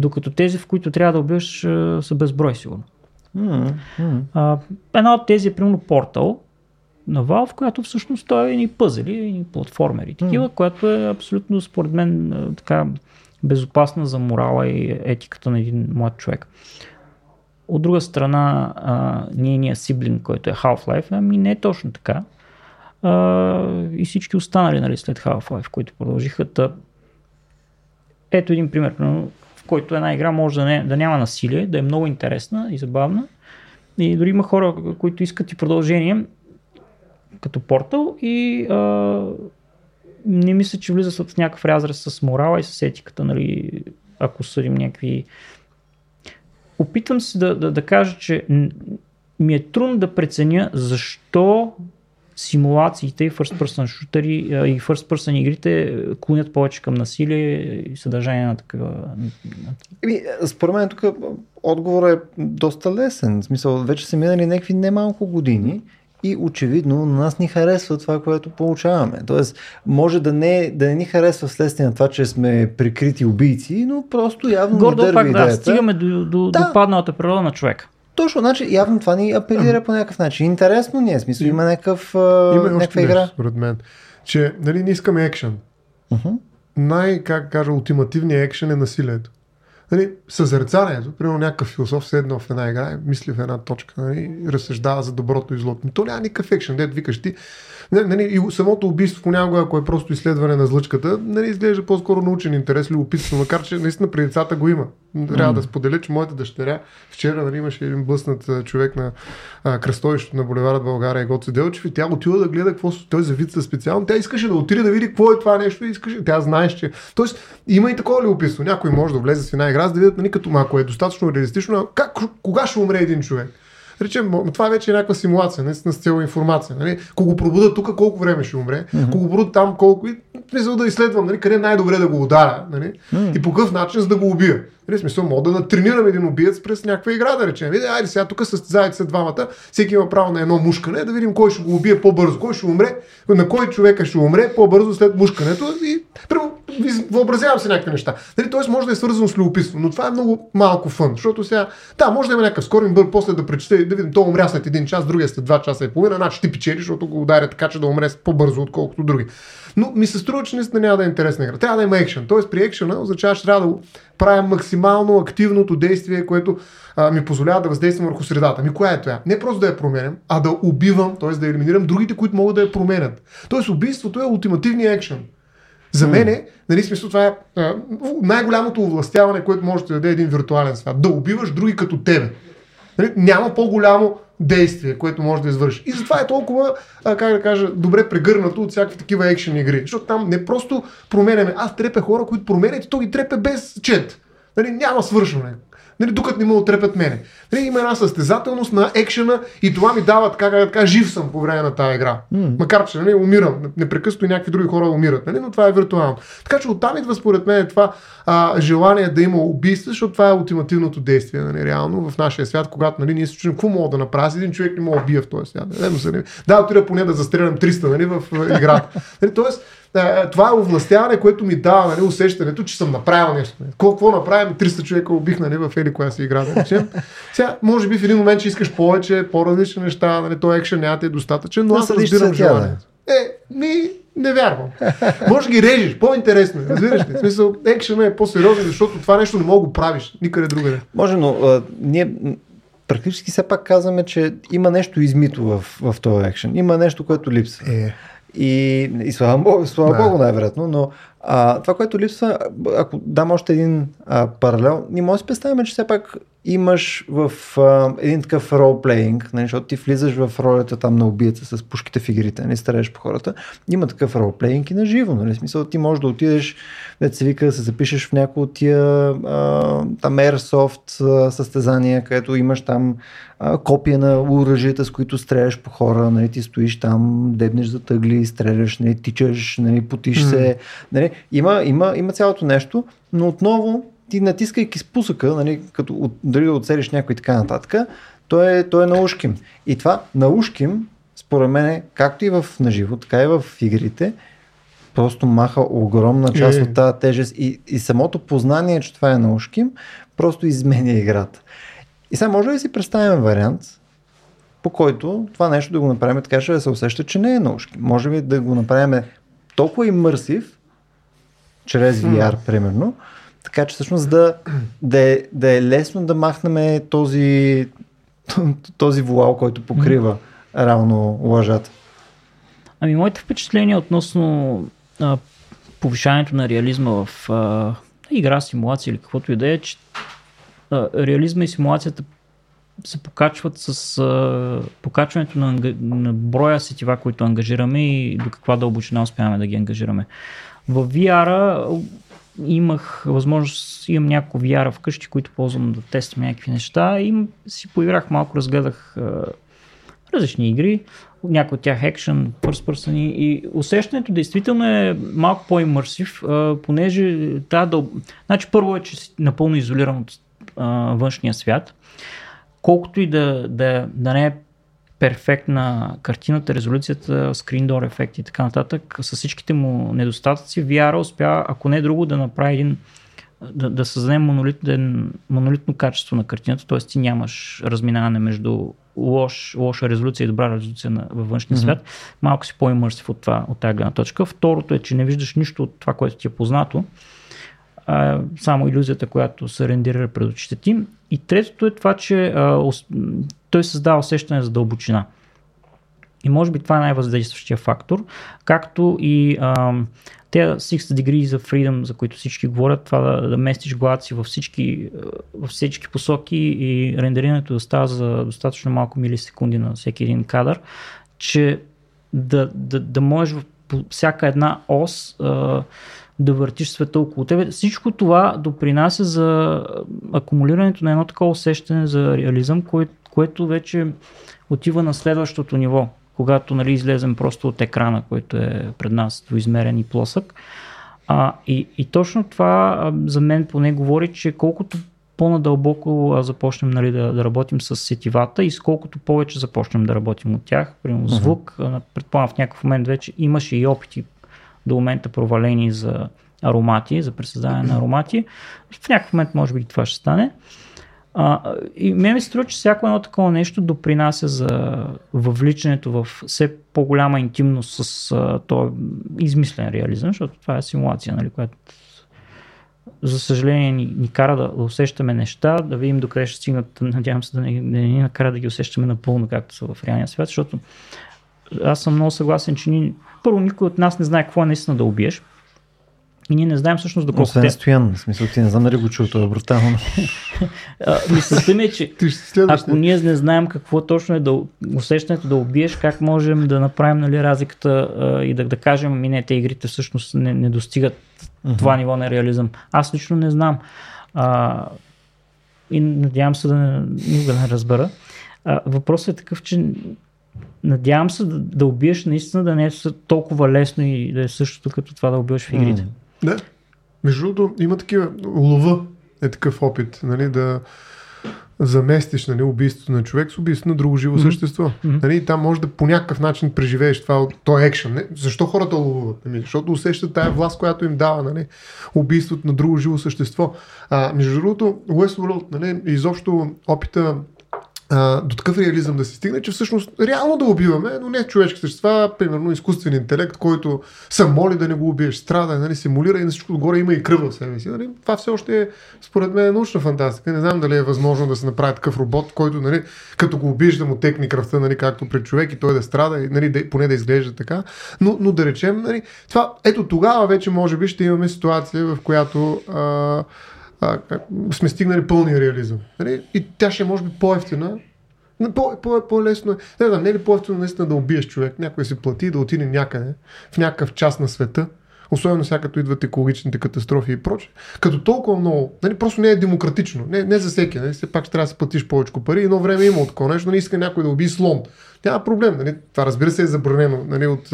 Докато тези, в които трябва да убиваш, са безброй сигурно. Mm-hmm. А, една от тези е примерно Portal на Valve, която всъщност той е и пъзели, и платформери, такива, mm-hmm. която е абсолютно според мен така безопасна за морала и етиката на един млад човек. От друга страна, а, ние сиблинг, който е Half-Life, ами не е точно така. А, и всички останали нали, след Half-Life, които продължиха. Та... Ето един пример, в който една игра може да, не, да няма насилие, да е много интересна и забавна. И дори има хора, които искат и продължение, като портал и а, не мисля, че влиза в някакъв разрез с морала и с етиката, нали, ако съдим някакви... Опитвам се да, да, да кажа, че ми е трудно да преценя защо симулациите first person шутери и first person игрите клонят повече към насилие и съдържание на такива. Според мен тук отговорът е доста лесен. В смисъл, вече са минали някакви немалко години и очевидно на нас ни харесва това, което получаваме. Тоест, може да не, да не ни харесва вследствие на това, че сме прикрити убийци, но просто явно Гордо ни пак, да, стигаме до, до, да. до падналата природа на човека. Точно, значи явно това ни апелира по някакъв начин. Интересно ни е, смисъл, има някакъв, има някаква игра. Нещо, според мен, че нали, не искаме екшен. Uh-huh. Най, как кажа, ултимативният екшен е насилието нали, съзерцанието, примерно някакъв философ седна в една игра, мисли в една точка, нали, разсъждава за доброто и злото. Но то няма никакъв екшен, дед викаш ти. Нали, и самото убийство понякога, ако е просто изследване на злъчката, нали, изглежда по-скоро научен интерес, любопитство, макар че наистина при децата го има. Трябва mm. да споделя, че моята дъщеря вчера нали, имаше един блъснат човек на а, кръстовището на булеварът България Гоце Делчев и тя отива да гледа какво той за вид специално. Тя искаше да отиде да види какво е това нещо и искаше. Тя знаеш, че. Тоест, има и такова любопитство. Някой може да влезе в една игра, за да видят, нали, като малко е достатъчно реалистично, как, кога ще умре един човек. Речем, това вече е някаква симулация, наистина с цел информация. Нали? Кога го пробуда тук, колко време ще умре, mm-hmm. кога го пробуда там, колко. И да изследвам, нали, къде е най-добре да го ударя нали? mm-hmm. и по какъв начин, за да го убия. Нали, смисъл, мога да натренирам един убиец през някаква игра, да речем. Види, айде сега тук състезаете се двамата, всеки има право на едно мушкане, да видим кой ще го убие по-бързо, кой ще умре, на кой човека ще умре по-бързо след мушкането и въобразявам се някакви неща. Нали, Тоест може да е свързано с любопитство, но това е много малко фън, защото сега, да, може да има някакъв скорин бър, после да прочете, да видим, то умря след един час, другия след два часа и половина, значи ти печели, защото го ударя така, че да умре по-бързо, отколкото други. Но ми се струва, че наистина няма да е интересна игра. Трябва да има екшен. Тоест при екшена означава, че трябва да правим максимално активното действие, което а, ми позволява да въздействам върху средата. Ми коя е това? Не просто да я променям, а да убивам, т.е. да елиминирам другите, които могат да я променят. Тоест убийството е ултимативният екшен. За мен е, нали, смисъл, това е а, най-голямото овластяване, което може да даде един виртуален свят. Да убиваш други като тебе. Нали, няма по-голямо действие, което може да извърши. И затова е толкова, а, как да кажа, добре прегърнато от всякакви такива екшен игри. Защото там не просто променяме. Аз трепя хора, които променят и то ги трепе без чет. Нали, няма свършване нали, докато не ме отрепят мене. Нали, има една състезателност на екшена и това ми дава така, така жив съм по време на тази игра. Mm. Макар че нали, умирам, непрекъснато и някакви други хора умират, нали, но това е виртуално. Така че оттам идва според мен това а, желание да има убийства, защото това е ултимативното действие, нали, реално в нашия свят, когато нали, ние се чуем какво мога да направя, един човек не мога да убия в този свят. Нали, да, отида поне да застрелям 300 нали, в играта. Нали, тоест, това е овластяване, което ми дава нали, усещането, че съм направил нещо. Какво направим? 300 човека убих нали, в Ели, коя си игра, да речем. Сега, може би в един момент, че искаш повече, по-различни неща, нали, то екшен няма да е достатъчен, но аз разбирам желанието. Е, ми, Не вярвам. Може да ги режеш, по-интересно е, разбираш ли? В смисъл, екшена е по-сериозен, защото това нещо не мога го правиш никъде другаде. Може, но а, ние практически все пак казваме, че има нещо измито в, в този екшен. Има нещо, което липсва. Е. И, и слава Богу, слава Да. Богу най-вероятно, но а, това, което липсва, ако дам още един а, паралел, ние може да си представим, че все пак имаш в а, един такъв ролплеинг, нали, защото ти влизаш в ролята там на убийца с пушките в игрите, не стреляш по хората. Има такъв ролплеинг и на живо, нали? Смисъл, ти можеш да отидеш, да се вика, да се запишеш в някои от тия а, там Airsoft а, състезания, където имаш там а, копия на оръжията, с които стреляш по хора, нали, ти стоиш там, дебнеш за тъгли, стреляш, нали, тичаш, нали, потиш се. Нали, има, има, има цялото нещо, но отново ти натискайки спусъка, нали, като от, дали да оцелиш някой и така нататък, той е, той е наушким. И това наушким, според мен, както и в наживо, така и в игрите, просто маха огромна част Е. от тази тежест и, и самото познание, че това е наушким, просто изменя играта. И сега може ли да си представим вариант, по който това нещо да го направим така, че да се усеща, че не е наушким. Може би да го направим толкова имърсив, чрез VR, примерно, така че всъщност да, да, е, да е лесно да махнем този, [LAUGHS] този вуал, който покрива равно лъжата. Ами, моите впечатления относно а, повишаването на реализма в а, игра, симулация или каквото и да е, че а, реализма и симулацията се покачват с а, покачването на, на броя сетива, които ангажираме и до каква дълбочина успяваме да ги ангажираме. В VR имах възможност, имам няколко VR вкъщи, които ползвам да тествам някакви неща и си поиграх малко, разгледах а, различни игри, някои от тях екшен, first person и, усещането действително е малко по-имърсив, а, понеже тази дъл... Значи първо е, че си напълно изолиран от а, външния свят. Колкото и да, да, да не е перфектна картината, резолюцията, скриндор ефект и така нататък, с всичките му недостатъци, VR успява, ако не друго, да направи един да, да създаде монолитен, монолитно качество на картината, т.е. ти нямаш разминаване между лош, лоша резолюция и добра резолюция на, във външния mm-hmm. свят. Малко си по-имърсив от, това, от тази гледна точка. Второто е, че не виждаш нищо от това, което ти е познато, а, само иллюзията, която се рендирира пред очите ти. И третото е това, че а, той създава усещане за дълбочина. И може би това е най-въздействащия фактор, както и а, те 6 degrees of freedom, за които всички говорят, това да, да местиш главата си във всички, във всички посоки и рендерирането да става за достатъчно малко милисекунди на всеки един кадър, че да, да, да можеш в всяка една ос а, да въртиш света около тебе. Всичко това допринася за акумулирането на едно такова усещане за реализъм, кое, което вече отива на следващото ниво, когато нали, излезем просто от екрана, който е пред нас двоизмерен и плосък. А, и, и точно това а, за мен поне говори, че колкото по-надълбоко а, започнем нали, да, да работим с сетивата и с колкото повече започнем да работим от тях, примерно звук, uh-huh. предполагам в някакъв момент вече имаше и опити до момента провалени за аромати, за пресъздаване на аромати. В някакъв момент може би това ще стане. А, и мен ми се струва, че всяко едно такова нещо допринася за въвличането в все по-голяма интимност с този измислен реализъм, защото това е симулация, нали, която за съжаление ни, ни кара да, да усещаме неща, да видим докъде ще стигнат, надявам се да не, да не ни накара да ги усещаме напълно, както са в реалния свят, защото аз съм много съгласен, че ни, първо никой от нас не знае какво е наистина да убиеш. И ние не знаем всъщност доколко Освен те... Стоян, в смисъл ти не знам дали го чул, това е брутално. Мисълта ми е, че [LAUGHS] ако ние не знаем какво точно е да, усещането да убиеш, как можем да направим нали, разликата а, и да, да кажем, ми не, те игрите всъщност не, не достигат uh-huh. това ниво на реализъм. Аз лично не знам. А, и надявам се да не, никога не разбера. А, въпросът е такъв, че надявам се да, да убиеш наистина да не е толкова лесно и да е същото като това да убиваш в игрите. Да. Между другото, има такива. Лова е такъв опит, нали, да заместиш нали, убийството на човек с убийството на друго живо mm-hmm. същество. Мгм. Нали, там може да по някакъв начин преживееш това, то е екшен. Не? Защо хората ловуват? Нали? Защото усещат тая власт, която им дава нали? убийството на друго живо същество. А, между другото, Westworld, нали, изобщо опита а, до такъв реализъм да се стигне, че всъщност реално да убиваме, но не човешки същества, примерно изкуствен интелект, който се моли да не го убиеш, страда, нали, симулира и на всичко отгоре има и кръв в себе си. Нали. Това все още е, според мен, научна фантастика. Не знам дали е възможно да се направи такъв робот, който, нали, като го убиеш да му текне кръвта, нали, както при човек и той да страда, нали, да, поне да изглежда така. Но, но да речем, нали, това, ето тогава вече може би ще имаме ситуация, в която а, а, сме стигнали пълния реализъм. Нали? И тя ще е, може би по-ефтина, по, по, по-лесно е. Не знам, не е ли по-ефтино наистина да убиеш човек, някой си плати да отиде някъде, в някакъв част на света, особено сега като идват екологичните катастрофи и прочее, като толкова много, нали, просто не е демократично, не, не за всеки, нали, все пак ще трябва да си платиш повече пари, едно време има такова нещо, нали, иска някой да уби слон, няма проблем. Нали? Това разбира се е забранено нали, от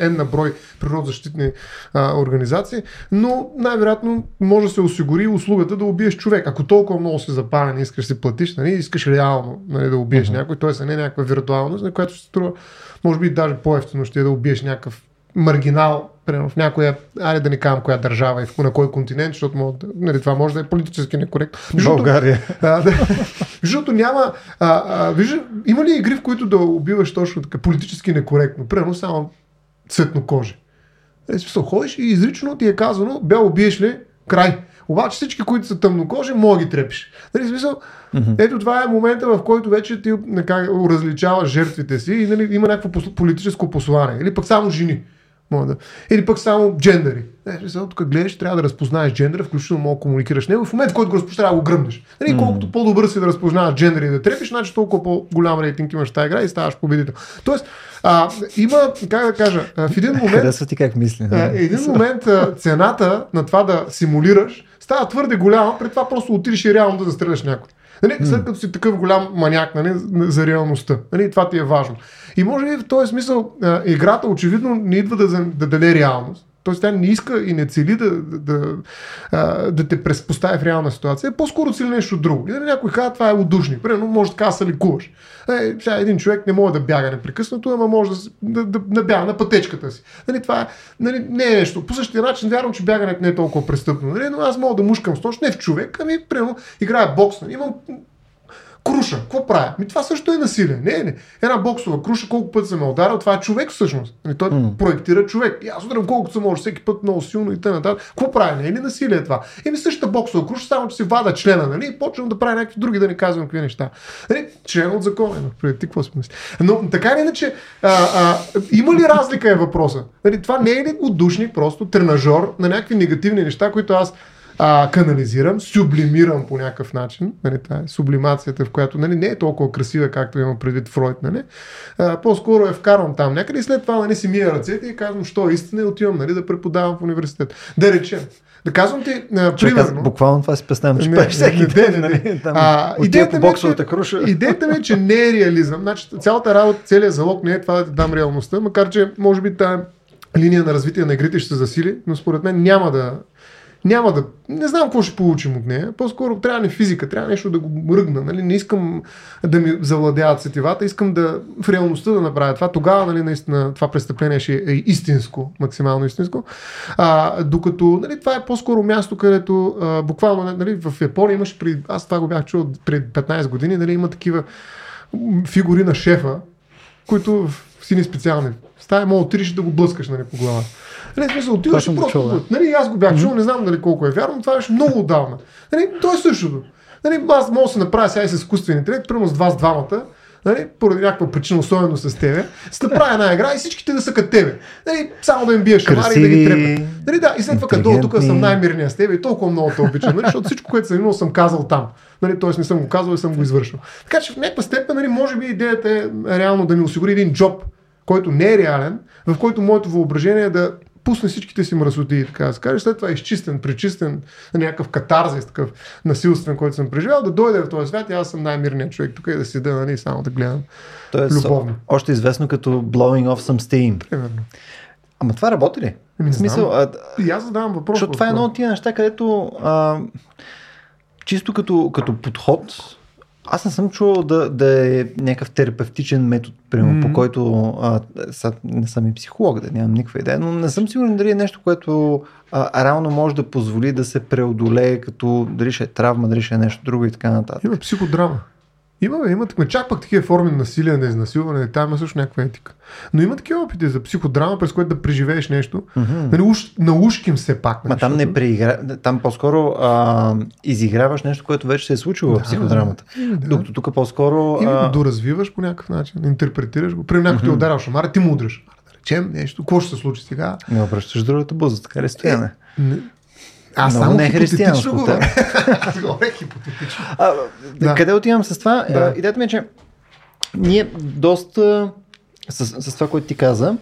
е, на брой природозащитни а, организации, но най-вероятно може да се осигури услугата да убиеш човек. Ако толкова много си запален искаш да си платиш, нали, искаш реално нали, да убиеш uh-huh. някой, т.е. не някаква виртуалност, на която ще струва, може би даже по-ефтино ще е да убиеш някакъв маргинал, примерно в някоя, айде да не казвам коя държава и на кой континент, защото може, нали, това може да е политически некоректно. България. А, да, защото няма, а, а, вижда, има ли игри, в които да убиваш точно така политически некоректно, примерно само цветно кожи. Е, смисъл, ходиш и изрично ти е казано, бял убиеш ли, край. Обаче всички, които са тъмнокожи, мога ги трепиш. Нали, смисъл, mm-hmm. ето това е момента, в който вече ти как, различаваш жертвите си и нали, има някакво политическо послание. Или пък само жени. Мога да. Или пък само джендери. Не, сега тук гледаш, трябва да разпознаеш джендера, включително мога да комуникираш него. В момента, в който го разпознаеш, трябва да го гръмнеш. Нали, mm. Колкото по-добър си да разпознаваш джендери и да трепиш, значи толкова по-голям рейтинг имаш тази игра и ставаш победител. Тоест, а, има, как да кажа, в един момент. Харесва ти как мисли. А, един момент цената на това да симулираш става твърде голяма, пред това просто отидеш и реално да застреляш някой. Нали, след като си такъв голям маняк нали, за реалността. Нали, това ти е важно. И може би в този смисъл играта очевидно не идва да, да даде реалност. Тоест тя не иска и не цели да, да, да, да те преспостави в реална ситуация. По-скоро цели нещо друго. И нали, някой казва, това е удушник. Примерно, може така да се ликуваш. Е, сега един човек не може да бяга непрекъснато, ама може да, да, да бяга на пътечката си. Нали, това е, нали, не е нещо. По същия начин, вярвам, че бягането не е толкова престъпно. Нали, но аз мога да мушкам с не в човек, ами, примерно, играя бокс. Нали, имам Круша, какво прави? Ми това също е насилие. Не, не. Една боксова круша, колко път съм ме ударил, това е човек всъщност. Ами той mm. проектира човек. И аз удрям колкото се може, всеки път много силно и т.н. Какво прави? Не е ли насилие това? Еми същата боксова круша, само че си вада члена, нали? И почвам да правя някакви други, да не казвам какви неща. Нали? Член от закона, преди ти какво си мисли? Но така или иначе, а, а, има ли разлика е въпроса? Нали? Това не е ли отдушник, просто тренажор на някакви негативни неща, които аз а, канализирам, сублимирам по някакъв начин. Нали, това е сублимацията, в която нали, не е толкова красива, както има предвид Фройд. Нали. А, по-скоро е вкарвам там някъде и след това нали, си мия ръцете и казвам, що е истина и отивам нали, да преподавам в университет. Да речем. Да казвам ти, а, примерно... буквално това си представям, че не, всеки не, ден. Нали, там, а, идеята, ми, е, че, круша. идеята ми е, че не е реализъм. Значи, цялата работа, целият залог не е това да ти дам реалността, макар че може би тази линия на развитие на игрите ще се засили, но според мен няма да, няма да... Не знам какво ще получим от нея. По-скоро трябва не физика, трябва нещо да го ръгна. Нали? Не искам да ми завладяват сетивата, искам да в реалността да направя това. Тогава нали, наистина това престъпление ще е истинско, максимално истинско. А, докато нали, това е по-скоро място, където а, буквално нали, в Япония имаше, при, аз това го бях чул преди 15 години, нали, има такива фигури на шефа, които в сини специални стая, мога отидеш да го блъскаш нали, по глава. Нали, смисъл, отиваш и просто. Чул, нали, аз го бях чул, не знам дали колко е вярно, това беше много отдавна. Нали, то е същото. Нали, аз мога да се направя сега и с изкуствен интелект, примерно с вас двамата, нали, поради някаква причина, особено с тебе, се да правя една игра и всичките да са като тебе. Нали, само да им бия шамари и да ги трепя. Нали, да, и след това като тук съм най-мирният с тебе и толкова много те обичам, нали, защото всичко, което съм имал, съм казал там. Нали, т.е. не съм го казал и съм го извършил. Така че в някаква степен, нали, може би идеята е реално да ми осигури един джоб, който не е реален, в който моето въображение е да пусне всичките си мръсоти, така да се каже, след това е изчистен, пречистен на някакъв катарзис, такъв насилствен, който съм преживял, да дойде в този свят и аз съм най-мирният човек тук и да седа, нали, само да гледам Тоест, любовно. Още известно като blowing off some steam. Примерно. Ама това работи ли? Не смисъл, а, и аз задавам въпрос. Защото това е едно от тия неща, където а, чисто като, като подход, аз не съм чувал да, да е някакъв терапевтичен метод, примерно, mm-hmm. по който а, са, не съм и психолог, да нямам никаква идея, но не съм сигурен дали е нещо, което а, реално може да позволи да се преодолее, като дали ще е травма, дали ще е нещо друго и така нататък. Има психодрама. Има, има такива, чак пък такива форми на насилие, на изнасилване, там има също някаква етика. Но има такива опити за психодрама, през което да преживееш нещо. Mm-hmm. Нали, уж, на ушким се пак. Ма нали, там не защото- преигра... Там по-скоро а, изиграваш нещо, което вече се е случило в психодрамата. да. Докато тук по-скоро... Или А, доразвиваш по някакъв начин, интерпретираш го. При някой mm-hmm. ти е ударил шамара, ти му удръш. Да речем нещо, какво ще се случи сега? не обръщаш другата буза, така ли стояне? Не. Аз Много само не е хипотетично християнско, говоря. [LAUGHS] Аз говоря хипотетично. А, Да. Къде отивам с това? Да. Идеята ми е, че ние доста с, с това, което ти каза,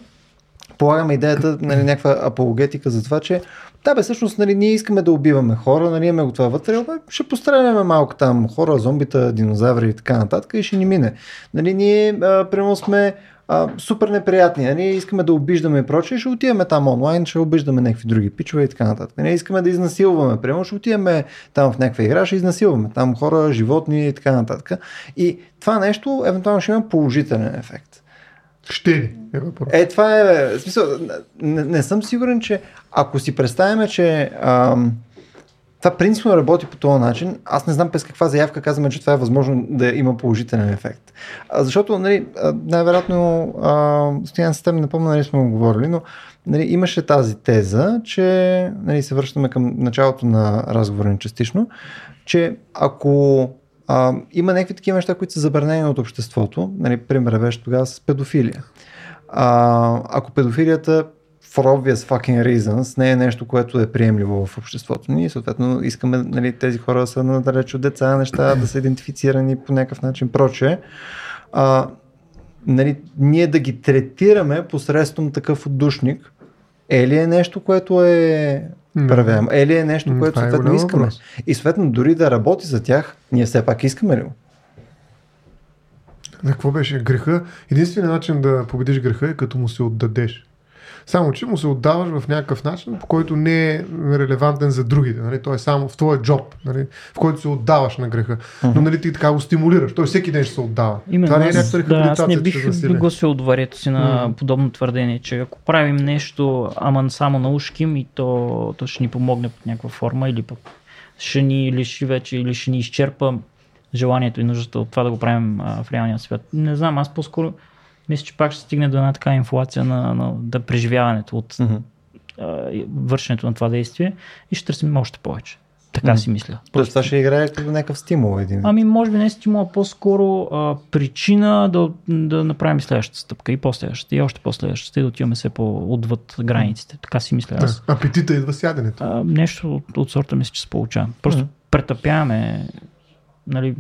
полагаме идеята, нали, някаква апологетика за това, че да бе, всъщност нали, ние искаме да убиваме хора, нали, имаме го това вътре, обаче ще постреляме малко там хора, зомбита, динозаври и така нататък и ще ни мине. Нали, ние, а, примерно сме а, супер неприятни, нали, искаме да обиждаме и прочее, ще отиваме там онлайн, ще обиждаме някакви други пичове и така нататък. Нали, искаме да изнасилваме, примерно ще отиваме там в някаква игра, ще изнасилваме там хора, животни и така нататък. И това нещо евентуално ще има положителен ефект. Ще ли? Е. Е, това е, в смисъл, не, не съм сигурен, че ако си представяме, че ам, това принципно работи по този начин, аз не знам през каква заявка казваме, че това е възможно да има положителен ефект. А, защото, нали, най-вероятно, Стоян с теб, не помня, нали сме го говорили, но нали, имаше тази теза, че нали, се връщаме към началото на разговора ни частично, че ако а, има някакви такива неща, които са забранени от обществото, нали, пример беше тогава с педофилия. А, ако педофилията for obvious fucking reasons не е нещо, което е приемливо в обществото ни, съответно искаме нали, тези хора да са надалеч от деца, неща да са идентифицирани по някакъв начин, прочее. А, нали, ние да ги третираме посредством такъв отдушник, е ли е нещо, което е Не. правяемо? Е ли е нещо, което е съответно искаме? И съответно дори да работи за тях, ние все пак искаме ли го? На какво беше? Греха. Единственият начин да победиш греха е като му се отдадеш. Само, че му се отдаваш в някакъв начин, по който не е релевантен за другите. Нали? Той е само в твоя джоб, нали? в който се отдаваш на греха. Но нали, ти така го стимулираш. Той всеки ден ще се отдава. Именно, Това не е някаква да, аз рехабилитация. не бих насилие. гласил доверието си на М. подобно твърдение, че ако правим нещо, ама само на ушким и то, то ще ни помогне под някаква форма или пък ще ни лиши вече или ще ни изчерпа желанието и нуждата от това да го правим а, в реалния свят. Не знам, аз по-скоро мисля, че пак ще стигне до една така инфлация на, на да преживяването от а, и вършенето на това действие и ще търсим още повече. Така Мгм. си мисля. Тоест това ще играе като някакъв стимул един. Ами, може би не е стимул, а по-скоро а, причина да, да направим следващата стъпка и по-следващата, и още по-следващата, и да отиваме все по-отвъд границите. Така си мисля аз. Да. Апетита идва с яденето. А, нещо от, от сорта мисля, че се получава. Просто Мгм. претъпяваме, нали,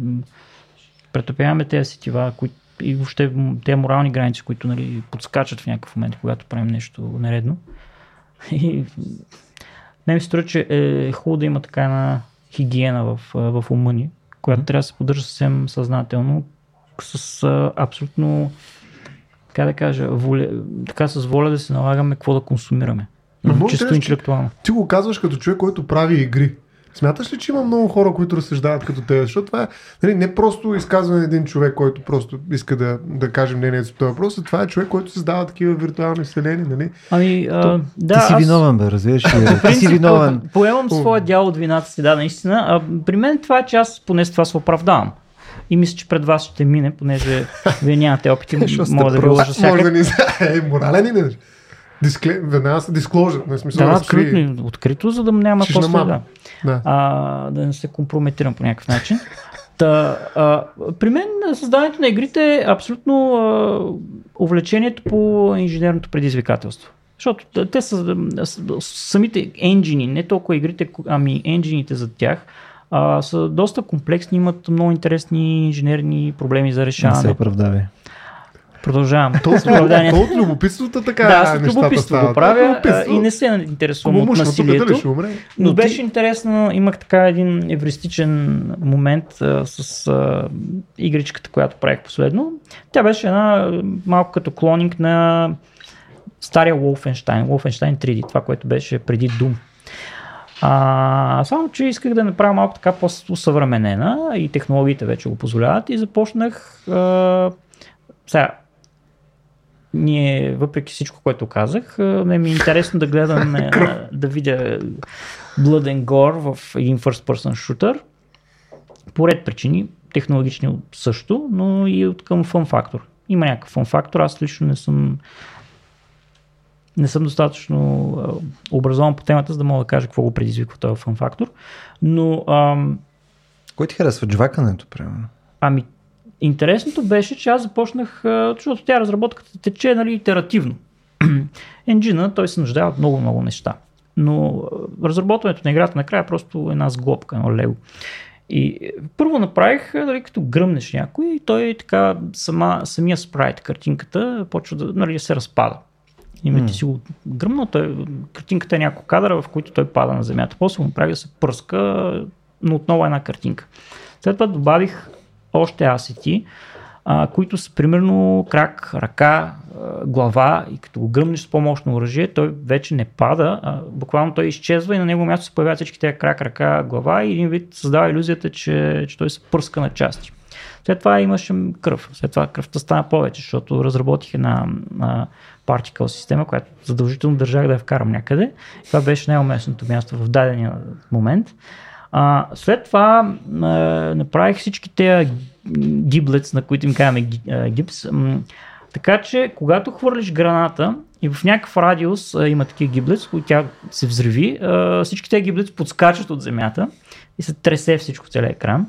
претъпяваме тези сетива, които и въобще тези морални граници, които нали, подскачат в някакъв момент, когато правим нещо нередно. [LAUGHS] И не ми се струва, че е хубаво да има така една хигиена в, а, в ума ни, която трябва да се поддържа съвсем съзнателно, с а, абсолютно, как да кажа, воля, така с воля да се налагаме какво да консумираме. Много Чисто интересно, интелектуално. Ти го казваш като човек, който прави игри. Смяташ ли, че има много хора, които разсъждават като те? Защото това е нали, не просто изказване на един човек, който просто иска да, да каже мнението по този въпрос, а това е човек, който създава такива виртуални вселени. Нали? Ами, а, да, ти си аз- виновен, бе, разбираш ли? [LAUGHS] Ти си виновен. по- Поемам своя дял от вината си, да, наистина. А, при мен това е, че аз поне с това се оправдавам. И мисля, че пред вас ще мине, понеже вие нямате опити, [LAUGHS] мога да ви лъжа Може всякак. да ни [LAUGHS] е морален и не. Дискле... Веднага се дискложа. На смисъл Да, абсолютно открито, за да няма после да, Да. а, да не се компрометирам по някакъв начин. Та, а, при мен създаването на игрите е абсолютно а, увлечението по инженерното предизвикателство. Защото те са самите енджини, не толкова игрите, ами енджините за тях, а, са доста комплексни, имат много интересни инженерни проблеми за Не се решаване. оправдавай. Продължавам. То оправдание. от любопитството така Да, с нещата любопитство го правя и не се интересувам от насилието. Но беше интересно, имах така един евристичен момент с игричката, която правих последно. Тя беше една малко като клонинг на стария Wolfenstein, Wolfenstein 3D, това, което беше преди Doom. А, само, че исках да направя малко така по-съвременена и технологиите вече го позволяват и започнах а, сега, ние, въпреки всичко, което казах, не ми е интересно да гледам, да видя Blood and Gore в един first person shooter. По ред причини. технологични също, но и от към фон фактор. Има някакъв фон фактор, аз лично не съм не съм достатъчно образован по темата, за да мога да кажа какво го предизвиква този фон фактор. Но ам, Кой ти харесва? Джвакането, примерно. Ами, интересното беше, че аз започнах, защото тя разработката тече нали, итеративно. [CLEARS THROAT] Енджина, той се нуждае от много-много неща. Но разработването на играта накрая е просто една сглобка, едно лего. И е, първо направих, а, нали, като гръмнеш някой, и той така, сама, самия спрайт, картинката, почва да нали, се разпада. И mm. ти си го гръмнал, той, картинката е няколко кадра, в които той пада на земята. После му прави да се пръска, но отново една картинка. След това добавих още асети, а, които са примерно крак, ръка, а, глава и като го гръмнеш с по-мощно оръжие, той вече не пада, а, буквално той изчезва и на него място се появяват всички тези крак, ръка, глава и един вид създава иллюзията, че, че той се пръска на части. След това имаше кръв. След това кръвта стана повече, защото разработих една, particle система, която задължително държах да я вкарам някъде. Това беше най-уместното място в дадения момент. А, след това а, направих всички тези гиблец, на които им казваме гипс. Така че, когато хвърлиш граната и в някакъв радиус а, има такива гиблец, които тя се взриви, а, всички тези гиблец подскачат от земята и се тресе всичко целият екран.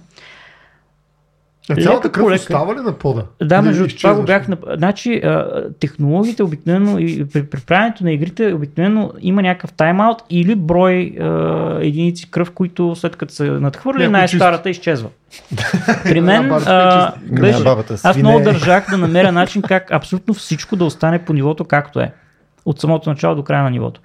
А цялата кръв полека... остава ли на пода? Да, между това го бях... Значи, а, технологиите обикновено и при, при правенето на игрите обикновено има някакъв тайм-аут или брой а, единици кръв, които след като се надхвърли, най-старата изчезва. [LAUGHS] При мен а, беше, аз много държах да намеря [LAUGHS] начин как абсолютно всичко да остане по нивото както е. От самото начало до края на нивото.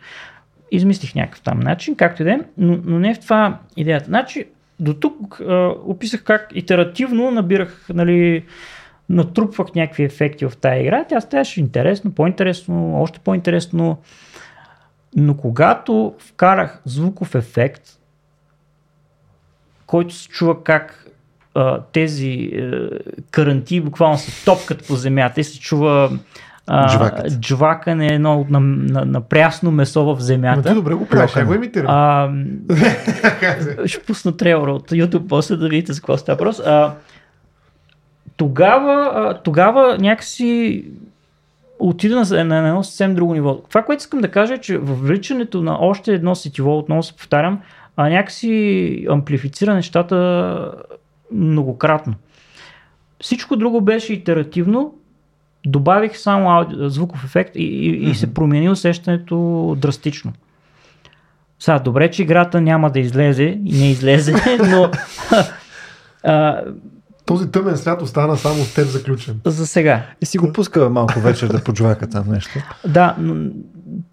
Измислих някакъв там начин, както и да е, но, но не е в това идеята. Значи, до тук описах как итеративно набирах, нали, натрупвах някакви ефекти в тази игра. Тя ставаше интересно, по-интересно, още по-интересно. Но когато вкарах звуков ефект, който се чува как а, тези е, каранти буквално се топкат по земята и се чува Джвакът. джвакане, едно на, на, на прясно месо в земята. Но ти добре го правиш, го имитирам? А, [LAUGHS] ще пусна трейлера от YouTube после да видите за какво става въпрос. А, тогава, а, тогава някакси отида на, на, на едно съвсем друго ниво. Това, което искам да кажа е, че въвличането на още едно сетиво, отново се повтарям, а някакси амплифицира нещата многократно. Всичко друго беше итеративно, добавих само ауди, звуков ефект и, и, mm-hmm. и се промени усещането драстично. Сега, добре, че играта няма да излезе и не излезе, [LAUGHS] но [LAUGHS] а, този тъмен свят остана само с теб заключен. За сега. И си го пуска малко вечер да поджвака там нещо. Да, но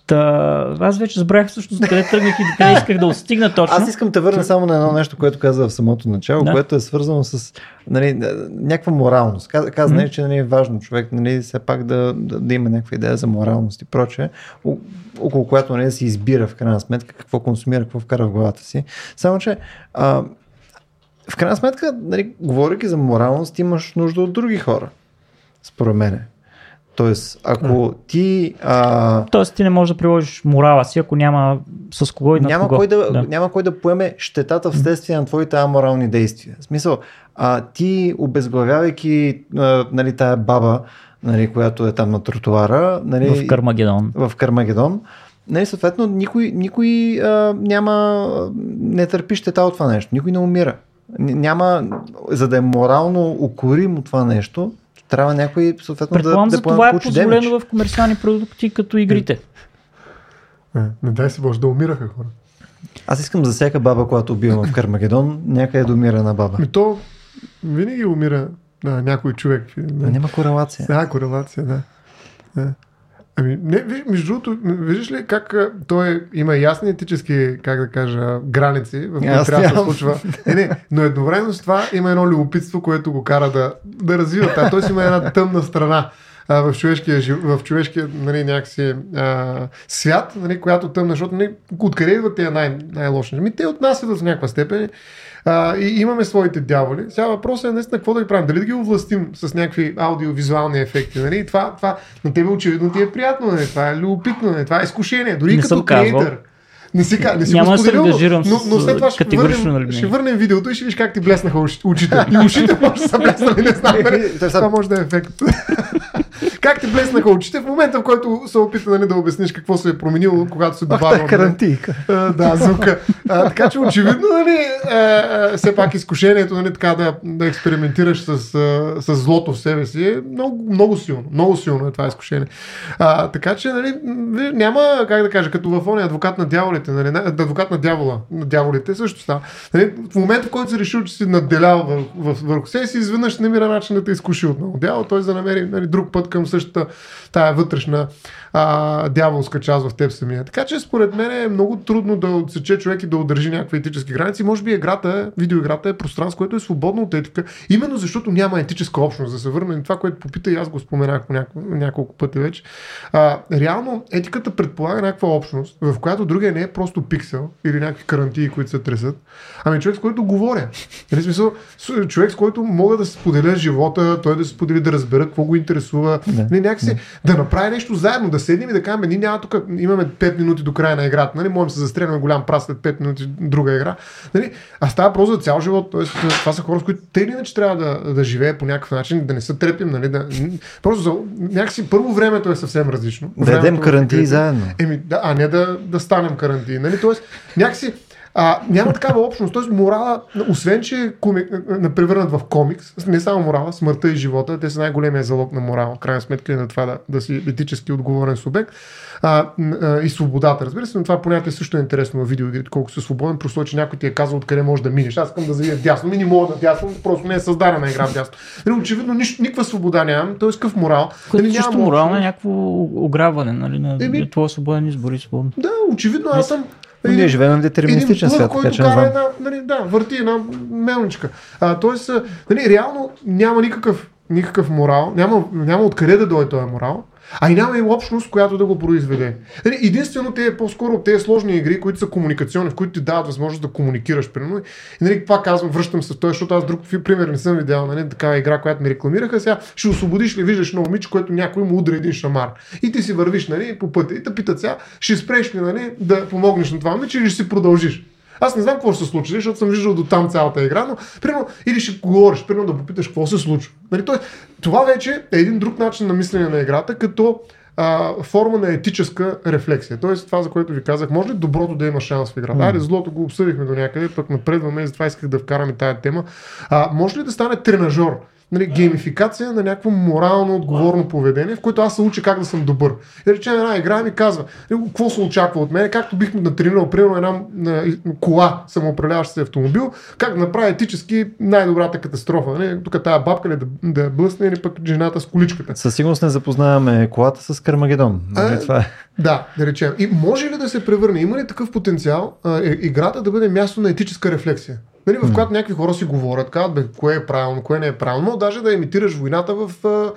Та, аз вече забравях всъщност къде тръгнах и до къде исках да отстигна точно. Аз искам да върна само на едно нещо, което каза в самото начало, да. което е свързано с нали, някаква моралност. Каза, каза mm-hmm. че нали, е важно човек нали, все пак да, да, да има някаква идея за моралност и прочее, около която нали, да си избира в крайна сметка какво консумира, какво вкара в главата си. Само, че а, в крайна сметка, нали, говоряки за моралност, имаш нужда от други хора. Според мен. Тоест, ако ти... А... Тоест, ти не можеш да приложиш морала си, ако няма с кого и на няма кого. Кой да, да. Няма кой да поеме щетата вследствие на твоите аморални действия. В смисъл, а, ти обезглавявайки а, нали, тая баба, нали, която е там на тротуара... Нали, в Кармагедон. В Кармагедон. Нали, съответно, никой, никой а, няма, не търпи щета от това нещо. Никой не умира. Няма, за да е морално укоримо това нещо, трябва някой съответно Предполагам, да, да за това е позволено демидж. в комерциални продукти като игрите. Не, не дай си Боже да умираха хора. Аз искам за всяка баба, която убивам в Кармагедон, някъде да умира на баба. Ми то винаги умира да, някой човек. Да. Няма корелация. Да, корелация, да. да. Ами, не, виж, между другото, виждаш ли как той има ясни етически, как да кажа, граници, в които трябва да се случва. Не, не, но едновременно с това има едно любопитство, което го кара да, да развива. Той си има една тъмна страна а, в човешкия, в човешкия нали, някакси, а, свят, нали, която тъмна, защото нали, откъде идват тези най- най-лоши? Ами, те отнасят в някаква степен а, и имаме своите дяволи. Сега въпросът е наистина какво да ги правим. Дали да ги овластим с някакви аудиовизуални ефекти. Нали? Това, това на тебе очевидно ти е приятно. Нали? Това е любопитно. Нали? Това е изкушение. Дори Не като креатор. Не си, ка- не си Няма го да се споделил, ангажирам но, но след това ще върнем, нали, ще върнем видеото и ще виж как ти блеснаха очите. И ушите може да са блеснали, не знам. нали? Той сега- Това може да е ефект. [LAUGHS] как ти блеснаха очите в момента, в който се опита нали, да обясниш какво се е променило, когато се Ах, добавя. та карантийка. А, да, звука. А, така че очевидно, нали, а, а, все пак изкушението нали, така да, да експериментираш с, а, с злото в себе си е много, много силно. Много силно е това изкушение. А, така че нали, няма, как да кажа, като в ония адвокат на дяволите, нали, не, адвокат на дявола, на дяволите също става. Нали, в момента, в който си решил, че си надделял върху себе си, изведнъж намира начин да те изкуши отново. Дявол, той за да намери нали, друг път към същата тая вътрешна а, дяволска част в теб самия. Така че според мен е много трудно да отсече човек и да удържи някакви етически граници. Може би играта, видеоиграта е пространство, което е свободно от етика, именно защото няма етическа общност. Да се върна на това, което попита и аз го споменах по няко, няколко пъти вече. А, реално етиката предполага някаква общност, в която другия не е просто пиксел или някакви карантии, които се тресат, ами човек, с който говоря. Нали, смисъл, човек, с който мога да се споделя живота, той да се сподели, да разбера какво го интересува. Да. Нали, някакси да направи нещо заедно, да седнем и да кажем, ние няма тук, имаме 5 минути до края на играта, нали, можем да се застрелим голям прас след 5 минути друга игра. Нали, а става просто за цял живот, т.е. това са хора, с които те иначе трябва да, да живее по някакъв начин, да не се трепим, нали, да, просто за, някакси първо времето е съвсем различно. Да Времето в карантии заедно. Еми, да, а не да, да станем карантини. Нали? Тоест, някакси а, няма такава общност. Тоест, морала, освен че е коми, на превърнат в комикс, не само морала, смъртта и живота, те са най-големия залог на морала. Крайна сметка и на това да, да си етически отговорен субект. А, а, и свободата, разбира се, но това понятие също е интересно в видеоигрите, колко си свободен, просто че някой ти е казал откъде можеш да минеш. Аз искам да завия дясно, ми не мога да дясно, просто не е създадена игра в дясно. Нали, очевидно, нищо, никаква свобода нямам, т.е. какъв морал. Което Нали, също нямам морално е някакво ограбване, нали, на, Еми- на твоя свободен избор и свободно. Да, очевидно, аз съм. Но ние живеем в детерминистичен свят, плъх, така който че не знам. една, нали, да, върти една мелничка. А, тоест, нали, реално няма никакъв, никакъв морал, няма, няма откъде да дойде този морал, а и няма и общност, която да го произведе. Нали, единствено те по-скоро тези сложни игри, които са комуникационни, в които ти дават възможност да комуникираш. Примерно. И нали, пак казвам, връщам се в това, защото аз друг пример не съм видял, нали, такава игра, която ми рекламираха. Сега ще освободиш ли, виждаш едно момиче, което някой му удра един шамар. И ти си вървиш нали, по пътя и те питат сега, ще спреш ли нали, да помогнеш на това момиче или ще си продължиш. Аз не знам какво ще се случи, защото съм виждал до там цялата игра, но примерно, или ще говориш, примерно да попиташ какво се случва. Нали, тоест, това вече е един друг начин на мислене на играта, като а, форма на етическа рефлексия. Тоест, това, за което ви казах, може ли доброто да има шанс в играта? Айде, злото го обсъдихме до някъде, пък напредваме и затова исках да вкараме тая тема. А, може ли да стане тренажор? Нали, геймификация на някакво морално отговорно поведение, в което аз се уча как да съм добър. И речем една игра ми казва, нали, какво се очаква от мен, както бих натренирал, примерно една на, кола, самоуправляващ се автомобил, как да направя етически най-добрата катастрофа. Нали? Тук тая бабка ли да, да блъсне или пък жената с количката. Със сигурност не запознаваме колата с Кармагедон. Нали, това е. Да, да речем. И може ли да се превърне, има ли такъв потенциал а, е, играта да бъде място на етическа рефлексия? Нали, в която някакви хора си говорят, казват, бе, кое е правилно, кое не е правилно, но даже да имитираш войната в, а, а,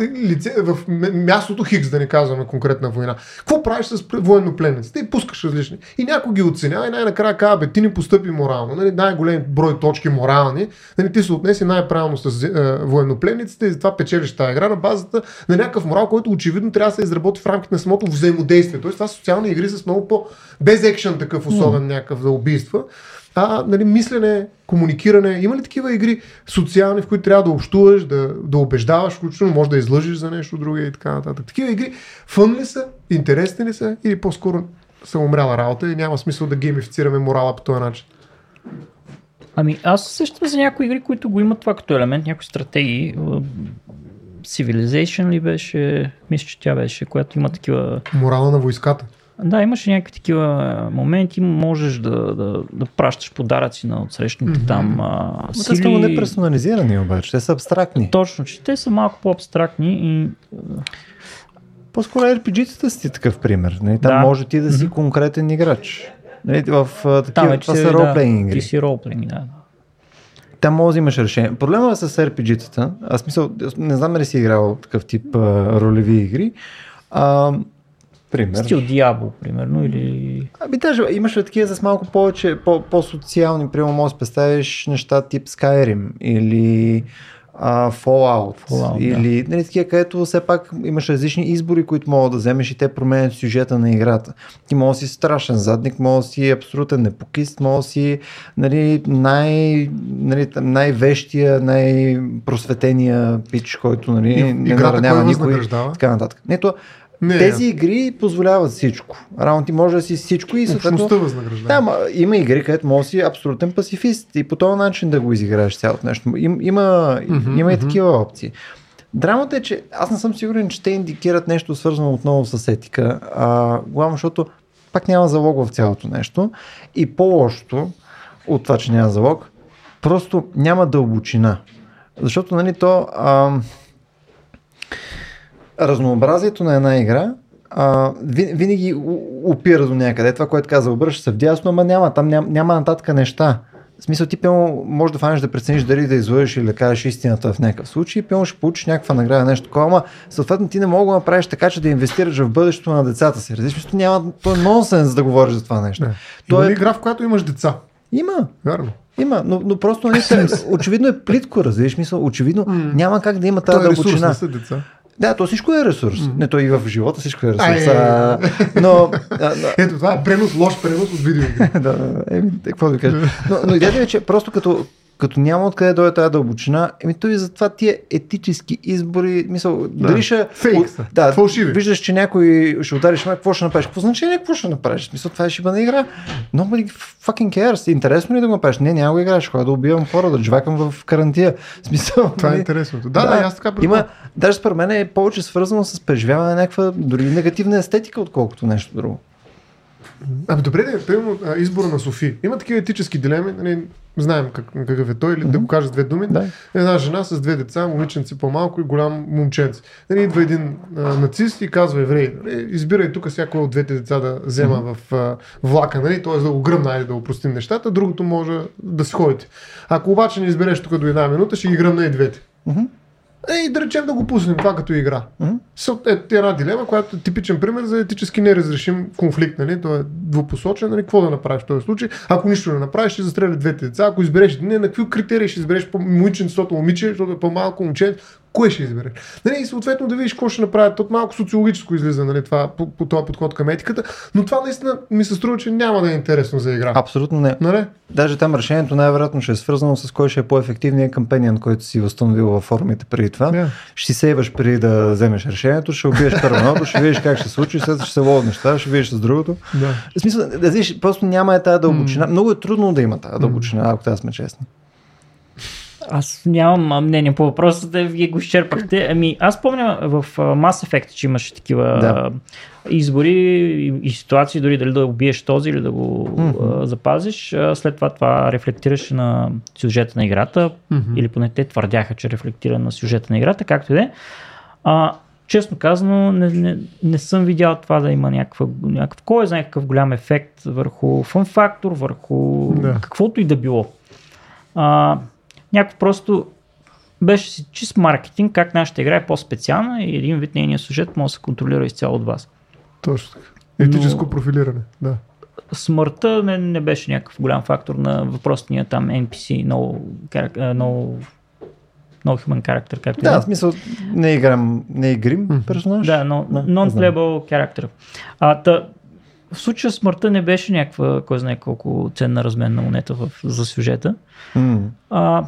лице, в м- мястото Хикс, да не казваме конкретна война. Какво правиш с военнопленниците? И пускаш различни. И някой ги оценява и най-накрая казва, бе, ти не постъпи морално. Нали, най-голем брой точки морални. Нали, ти се отнеси най-правилно с а, военнопленниците и затова печелиш тази игра на базата на някакъв морал, който очевидно трябва да се изработи в рамките на самото взаимодействие. Тоест, това са социални игри с много по без екшен такъв особен някакъв за убийства. А, нали, мислене, комуникиране. Има ли такива игри социални, в които трябва да общуваш, да, да убеждаваш, включително може да излъжиш за нещо друго и така нататък. Такива игри фън ли са, интересни ли са или по-скоро са умряла работа и няма смисъл да геймифицираме морала по този начин. Ами аз сещам за някои игри, които го имат това като елемент, някои стратегии. Civilization ли беше? Мисля, че тя беше, която има такива... Морала на войската. Да, имаше някакви такива моменти, можеш да, да, да пращаш подаръци на отсрещните Мгм. там а, Но те са много сили. неперсонализирани обаче, те са абстрактни. Точно, че те са малко по-абстрактни и По-скоро RPG-тата си такъв пример. Нали? Там Да. може ти да си Мгм. конкретен играч. Нали? В такива, там това са ролплейнг игри. Ти си ролплейнг, да. Там може да имаш решение. Проблема е с RPG-тата, аз мисля, не знам дали си играл такъв тип а, ролеви игри. А, пример. Стил Диабло, примерно, или... Ами даже имаше такива с малко повече, по, по-социални, примерно може да си представиш неща тип Skyrim или а, Fallout, Fallout, или нали, такива, където все пак имаш различни избори, които могат да вземеш и те променят сюжета на играта. Ти може да си страшен задник, може да си абсолютен непокист, може да си нали, най, нали, най-вещия, най-просветения пич, който нали, И не играта наранява кой никой. Така нататък. Нето, Не, тези игри позволяват всичко. Рано ти може да си всичко и Общността съответно... възнаграждава. Да, ма, има игри, където може да си абсолютен пацифист и по този начин да го изиграеш цялото нещо. Им, има, Мгм, има и такива опции. Драмата е, че аз не съм сигурен, че те индикират нещо свързано отново с етика. А, главно, защото пак няма залог в цялото нещо. И по-лошото от това, че няма залог, просто няма дълбочина. Защото, нали, то... А, разнообразието на една игра а, ви- винаги опира до някъде. Това, което каза, обръща се вдясно, ама няма, там няма, няма нататък неща. В смисъл ти пълно може да фанеш да прецениш дали да излъжеш или да кажеш истината в някакъв случай, пълно ще получиш някаква награда, нещо такова, ама съответно ти не мога да направиш така, че да инвестираш в бъдещето на децата си. Разбираш, няма, то е нонсенс да говориш за това нещо. Не. То Има е- ли игра, в която имаш деца? Има, Вярно. има, но, но просто нали, [LAUGHS] очевидно е плитко, разбираш, мисъл, очевидно М. няма как да има тази дълбочина. Да, то всичко е ресурс. М. Не, то и в живота всичко е ресурс. А, но, а, но, [LAUGHS] Ето, това е пренос, лош пренос от видеоигри. [LAUGHS] да, да, да, еми, какво да кажа. Но, но идеята е, че просто като, като няма откъде дойде тази дълбочина, еми то и затова тия етически избори, мисъл, Да. дали ще... Фейк. Да, Фалшиви. виждаш, че някой ще удариш, ма какво ще направиш? Какво значение какво ще направиш? Мисъл, това е шибана игра. Nobody fucking cares. Интересно ли да го направиш? Не, няма го играеш. Хора да убивам хора, да джвакам в карантия. Смисъл, Това е нали? интересното. Да, да, аз така Има, даже според мен е повече свързано с преживяване на някаква дори негативна естетика, отколкото нещо друго. Ами добре, да, примерно а, избора на Софи. Има такива етически дилеми, нали, знаем как, какъв е той, или да го кажа с две думи. Да. Една жена с две деца, момиченци по-малко и голям момченце. Нали, идва един а, нацист и казва еврей, нали, избирай тук всяко от двете деца да взема в а, влака, нали, т.е. да го гръмна, айде да упростим нещата, другото може да си ходите. Ако обаче не избереш тук до една минута, ще ги гръмна и двете. Мгм. Е, и да речем да го пуснем това като игра. Со- Е, една дилема, която е типичен пример за етически неразрешим конфликт. Нали? Той е двупосочен. Нали? Какво да направиш в този случай? Ако нищо не направиш, ще застрелят двете деца. Ако избереш не, на какви критерии ще избереш по момиченцето, момиче, защото е по-малко момче, кое ще избереш? Нали? И съответно да видиш какво ще направят. От малко социологическо излиза нали? това, по, по този подход към етиката, но това наистина ми се струва, че няма да е интересно за игра. Абсолютно не. Нали? Даже там решението най-вероятно ще е свързано с кой ще е по-ефективният кампаниан, който си възстановил във форумите преди това. Yeah. Ще си сейваш преди да вземеш решението, ще убиеш първото, ще видиш как ще се случи, след ще се ловят неща, ще видиш с другото. Да. В смисъл, да видиш, просто няма е тази дълбочина. Много е трудно да има тази дълбочина, ако трябва сме честни. Аз нямам мнение по въпроса, да вие го изчерпахте. Ами, аз помня в Mass Effect, че имаше такива Да. избори и, и ситуации, дори дали да убиеш този или да го а, запазиш. А, след това това рефлектираше на сюжета на играта, Мгм. или поне те твърдяха, че рефлектира на сюжета на играта, както и да е. Честно казано, не, не, не съм видял това да има някаква, някакъв, кой знае какъв голям ефект върху фън фактор, върху Да. каквото и да било. А, някакво просто беше си чист маркетинг, как нашата игра е по-специална и един вид нейния сюжет може да се контролира изцяло от вас. Точно така. Етическо Но- профилиране. Да. Смъртта не, не беше някакъв голям фактор на въпросния там NPC, no, no, no human character, както и Да, да. в смисъл, не играм, не игрим персонаж. Да, но знам. non-playable character. А, та, в случая смъртта не беше някаква, кой знае колко ценна разменна монета в, за сюжета. М. А,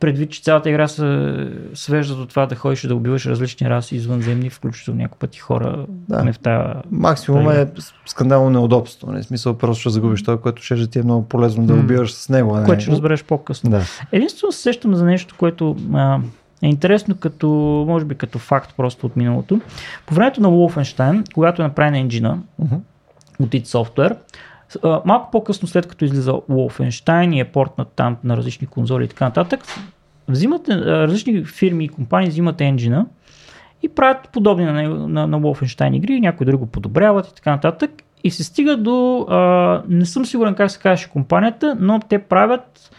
предвид, че цялата игра се свежда до това да ходиш да убиваш различни раси извънземни, включително някои пъти хора Да. не в тая... Максимум Тъй. е скандално неудобство. Не? В смисъл, просто ще загубиш той, което ще ти е много полезно да убиваш с него. Не... Което ще разбереш по-късно. Да. Единствено се сещам за нещо, което а, е интересно като, може би като факт просто от миналото. По времето на Wolfenstein, когато е направен енджина Мгм. от id Software, малко по-късно след като излиза Wolfenstein и е портнат там на различни конзоли и така нататък, взимат, различни фирми и компании взимат енджина и правят подобни на, на, на Wolfenstein игри, някои други го подобряват и така нататък. И се стига до, а, не съм сигурен как се казваше компанията, но те правят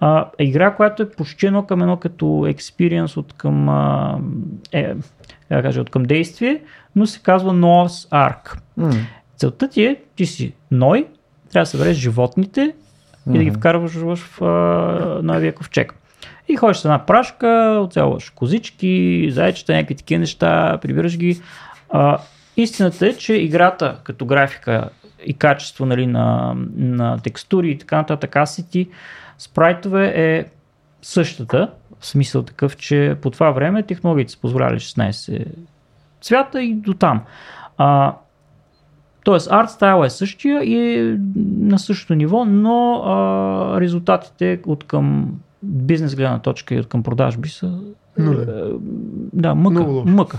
а, игра, която е почти едно към едно като експириенс от към, а, е, да кажа, от към действие, но се казва Noah's Ark. М. Целта ти е, ти си Ной, трябва да събереш животните и да ги вкарваш в а, новия ковчег. И ходиш с една прашка, оцелваш козички, зайчета, някакви такива неща, прибираш ги. А, истината е, че играта като графика и качество нали, на, на текстури и така нататък, асети, спрайтове е същата, в смисъл такъв, че по това време технологиите са позволяли 16 цвята и до там. А, Тоест, арт стайл е същия и на същото ниво, но а, резултатите от към бизнес гледна точка и от към продажби са Но не. е, да, мъка. Мъка.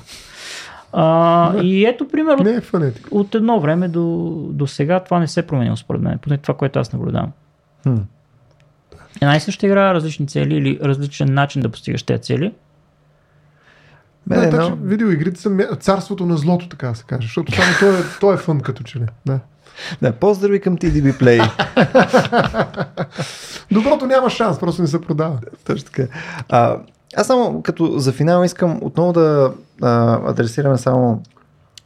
А, Не. и ето пример от, Не е фанетик. от едно време до, до сега това не се е променило според мен, поне това, което аз наблюдавам. Хм. Една и съща игра, различни цели или различен начин да постигаш тези цели. Мене Да, едно- така, видеоигрите са царството на злото, така да се каже. Защото само той е, той е фън като че ли. Да. Да, поздрави към TDB Play. [LAUGHS] Доброто няма шанс, просто не се продава. Точно така. А, аз само като за финал искам отново да а, адресираме само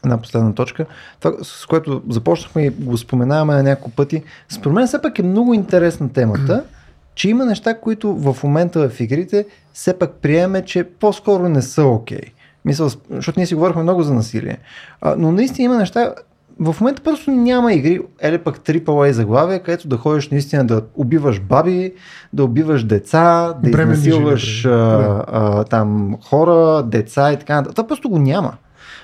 една последна точка. Това, с което започнахме и го споменаваме на няколко пъти. Според мен все пак е много интересна темата, че има неща, които в момента в игрите все пак приеме, че по-скоро не са окей. Мисъл, защото ние си говорихме много за насилие. А, но наистина има неща, в момента просто няма игри, еле пък AAA заглавия, където да ходиш наистина да убиваш баби, да убиваш деца, да Бременни изнасилваш а, а, там хора, деца и така нататък. Това просто го няма.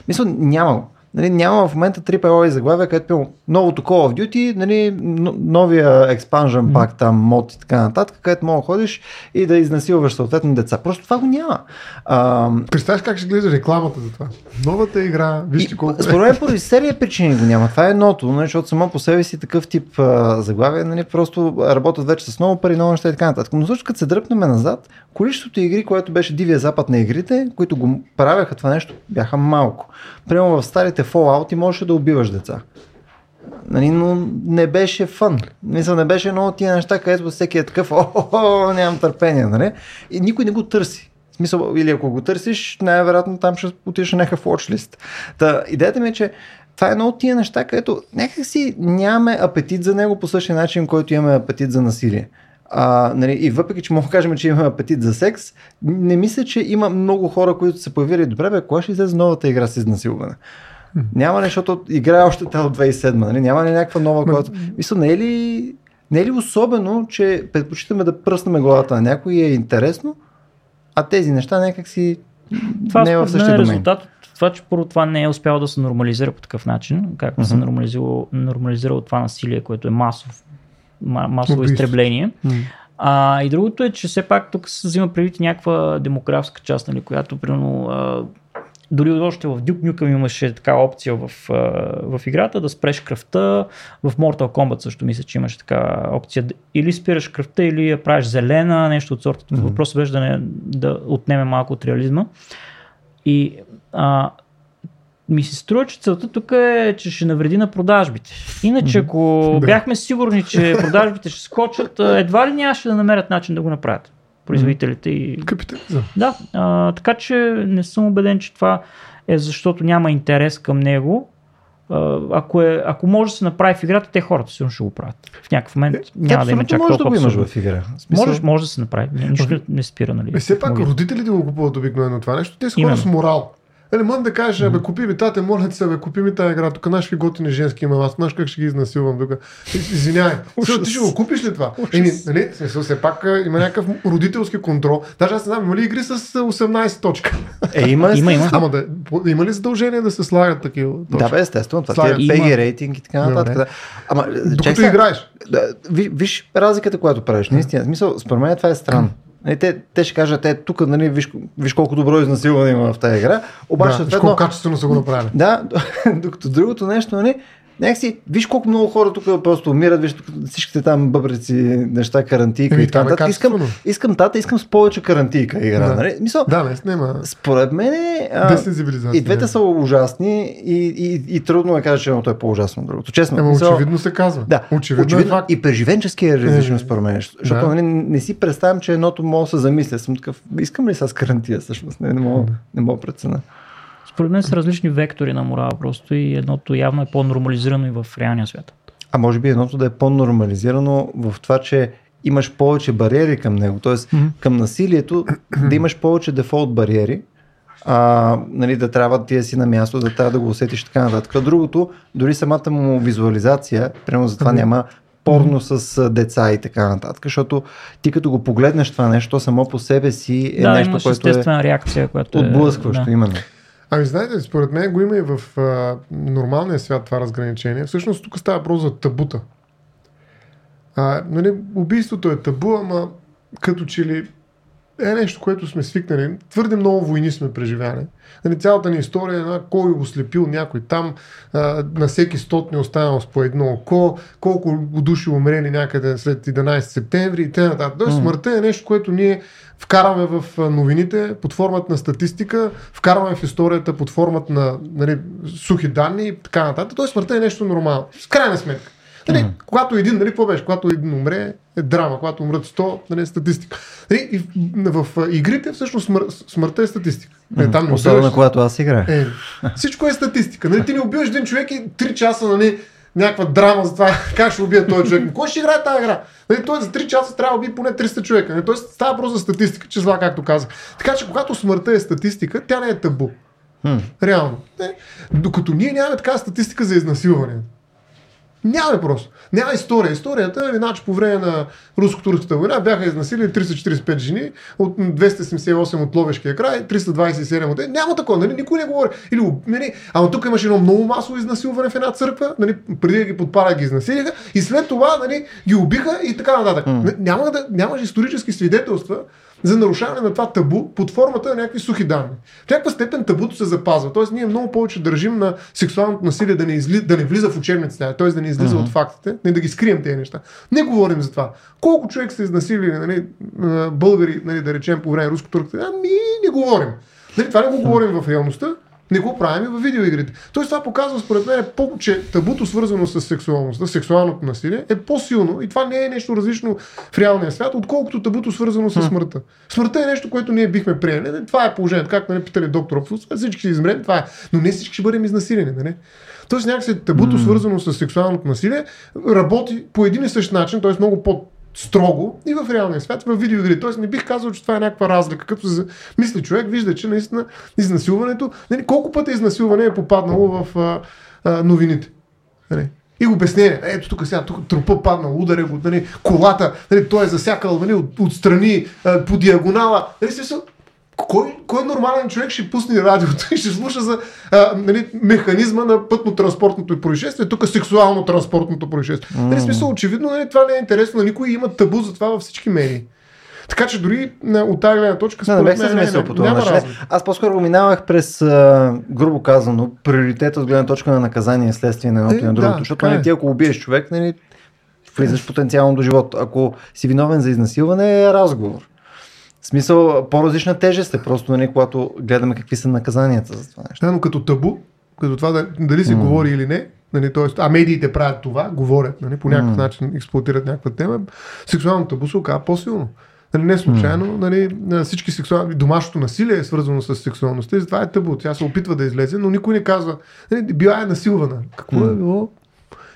Мисля, няма го. Нали, няма в момента AAA заглавия, където пилно новото Call of Duty, нали, но- новия expansion пак там, мод и така нататък, където мога да ходиш и да изнасилваш съответно деца. Просто това го няма. А, Представяш как ще гледа рекламата за това? Новата игра, вижте и, колко е. според мен поради серия причини го няма. Това е едното, нали, защото само по себе си такъв тип а, заглавия нали, просто работят вече с много пари, много неща и така нататък. Но също като се дръпнем назад, количеството игри, което беше дивия запад на игрите, които го правяха това нещо, бяха малко. Примерно в старите Fallout можеше да убиваш деца. Нали, но не беше фън. Мисля, не беше от тия неща, където всеки е такъв, о, о, о, нямам търпение, нали? И никой не го търси. В смисъл, или ако го търсиш, най-вероятно там ще отидеш на някакъв watchlist. Та, идеята ми е, че това е едно от тия неща, където някакси нямаме апетит за него по същия начин, който имаме апетит за насилие. А, нали, и въпреки, че мога да кажем, че имаме апетит за секс, не мисля, че има много хора, които са появили добре, бе, кога ще излезе новата игра с изнасилване? Няма ли, защото играе още тя от 2007, нали? Няма ли някаква нова, която... Мисля, не е ли, не е ли особено, че предпочитаме да пръснем главата на някой и е интересно, а тези неща някак си Това не е в същия е домен. резултат от това, че първо това не е успяло да се нормализира по такъв начин, както се Мгм. нормализирало, нормализирало това насилие, което е масов, ма- масово Убийство. изтребление. М. А, и другото е, че все пак тук се взима предвид някаква демографска част, нали, която примерно а, дори още в Duke Nukem имаше така опция в, в играта да спреш кръвта. В Mortal Kombat също мисля, че имаше така опция. Или спираш кръвта, или я правиш зелена, нещо от сорта. Мгм. Въпросът беше да, не, да отнеме малко от реализма. И а, ми се струва, че целта тук е, че ще навреди на продажбите. Иначе, ако Да. бяхме сигурни, че продажбите ще скочат, едва ли нямаше да намерят начин да го направят. Производителите и Капитализъм. да, а, така че не съм убеден, че това е защото няма интерес към него. А, ако, е, ако може да се направи в играта, те хората сигурно ще го правят. В някакъв момент няма да има чак може да толкова го имаш в игра. Смисъл- Можеш, може да се направи. Нищо не спира, нали? Е, все пак родителите го купуват обикновено това нещо. Те са хора с морал. Нали, мън да кажеш, бе, купи ми тате, моля ти се, бе, купи ми тази игра, тук наши готини женски има, аз знаеш как ще ги изнасилвам тук. Извинявай, [LAUGHS] ти ще го купиш ли това? Еми, нали, смисъл, все пак има някакъв родителски контрол. Даже аз не знам, има ли игри с а, 18 точка? Е, има, Има, има. Ама да, има ли задължение да се слагат такива точки? Да, бе, естествено. Това е. PG рейтинг и така нататък. Да. Ама, Докато играеш. да, ви- виж разликата, която правиш. Наистина, смисъл, според мен това е странно. Нали, те, те ще кажат, е, тук, нали, виж, виж колко добро изнасилване има в тази игра. Обаче, да, виж колко качествено са го направили. Да, [LAUGHS] докато другото нещо, нали, някакси, виж колко много хора тук просто умират, виж тук всичките там бъбреци, неща, карантийка Еми, и така е нататък. Искам, искам тата, искам с повече карантийка игра. Да. Нали? Мисъл, Да, наистина има според мен е, и двете са ужасни и, и, и трудно е кажа, че едното е по-ужасно от другото. Честно. Ема Мисъл, очевидно се казва. Да, очевидно, очевидно е факт. и преживенчески е различно Е, според мен. Защото да. нали, не си представям, че едното мога да се замисля. Съм такъв, искам ли сега с карантия всъщност? Не, не мога, не мога прецена. Според мен са различни вектори на морала просто и едното явно е по-нормализирано и в реалния свят. А може би едното да е по-нормализирано в това, че имаш повече бариери към него. Тоест, mm-hmm. към насилието да имаш повече дефолт бариери, а, нали, да трябва ти да си на място, да трябва да го усетиш така нататък. Другото, дори самата му визуализация, прямо за това mm-hmm. няма порно с деца и така нататък, защото ти като го погледнеш това нещо, само по себе си е да, нещо, което е реакция, която е, отблъскващо да. именно. Ами знаете, според мен го има и в а, нормалния свят това разграничение. Всъщност тук става просто за табута. А, нали, убийството е табу, ама като че ли е нещо, което сме свикнали. Твърде много войни сме преживяли. Нали, цялата ни история е една, кой го слепил някой там, а, на всеки стотни останал с по едно око, колко души умрели някъде след 11 септември и т.н. Тоест mm. смъртта е нещо, което ние вкарваме в новините под формата на статистика, вкарваме в историята под формата на нали, сухи данни и така нататък. Тоест смъртта е нещо нормално. С крайна сметка. Нали, mm. Когато един, нали, какво беше? Когато един умре, е драма. Когато умрат 100, нали, е статистика. Нали, и в, в, игрите всъщност смър, смъртта е статистика. Нали, там Особено убиваш, когато аз играя. Е, всичко е статистика. Нали, ти не убиваш един човек и 3 часа нали, някаква драма за това [LAUGHS] как ще убия този човек. Кой ще играе тази игра? Нали, той за 3 часа трябва да убие поне 300 човека. Нали? Тоест става просто за статистика, че зла, както казах. Така че когато смъртта е статистика, тя не е табу. Реално. Не. Докато ние нямаме такава статистика за изнасилване. Няма просто. Няма история. Историята е, иначе по време на руско-турската война бяха изнасили 345 жени от 278 от Ловешкия край, 327 от... Няма такова, нали? Никой не говори. Или, нали? Ама тук имаше едно много масово изнасилване в една църква, нали? преди да ги подпара ги изнасилиха и след това нали, ги убиха и така нататък. Mm. Няма да, нямаш исторически свидетелства за нарушаване на това табу под формата на някакви сухи данни. В някаква степен табуто се запазва. Тоест ние много повече държим на сексуалното насилие да не, изли, да не влиза в учебниците, т.е. да не излиза uh-huh. от фактите, не да ги скрием тези неща. Не говорим за това. Колко човек са изнасилили нали, българи, нали, да речем, по време на руско-турката? Ами не говорим. Нали, това не го говорим в реалността, не го правим и в видеоигрите. Тоест това показва според мен, че табуто свързано с сексуалността, сексуалното насилие е по-силно и това не е нещо различно в реалния свят, отколкото табуто свързано с смъртта. Смъртта е нещо, което ние бихме приели. Това е положението. Как нали, питали доктор Опфус, всички ще измрем, това е. Но не всички ще бъдем изнасилени. Нали? Тоест някакси табуто, mm. свързано с сексуалното насилие, работи по един и същ начин, т.е. много по строго и в реалния свят, в видеоигри. Тоест не бих казал, че това е някаква разлика. Като за... мисли човек, вижда, че наистина изнасилването, нали, колко пъти изнасилване е попаднало в а, а, новините. Нали? И обяснение. Ето тук сега, тук трупа паднал, ударя го, нали, колата, нали, той е засякал нали, от, отстрани, по диагонала. Нали, смисъл, кой, кой нормален човек ще пусне радиото и ще слуша за а, нали, механизма на пътно-транспортното происшествие, тук сексуално-транспортното происшествие. Mm. Нали, смисъл, очевидно, нали, това не е интересно, никой има табу за това във всички медии. Така че дори от тази гледна точка според не, не мен не, по това няма Аз по-скоро го минавах през, а, грубо казано, приоритет от гледна точка на наказание и следствие на едното е, и на другото. Да, защото нали, е. ти ако убиеш човек, нали, влизаш потенциално до живота. Ако си виновен за изнасилване, е разговор. Смисъл, по-различна тежест е просто, нали, когато гледаме какви са наказанията за това нещо. Да, но като табу, като това дали се mm. говори или не, нали, т.е. а медиите правят това, говорят, нали, по някакъв mm. начин експлуатират някаква тема, сексуалното табу се оказва по-силно. Нали, не случайно, нали, всички сексуални, домашното насилие е свързано с сексуалността и затова е табу. Тя се опитва да излезе, но никой не казва, нали, била е насилвана. Какво mm. е било?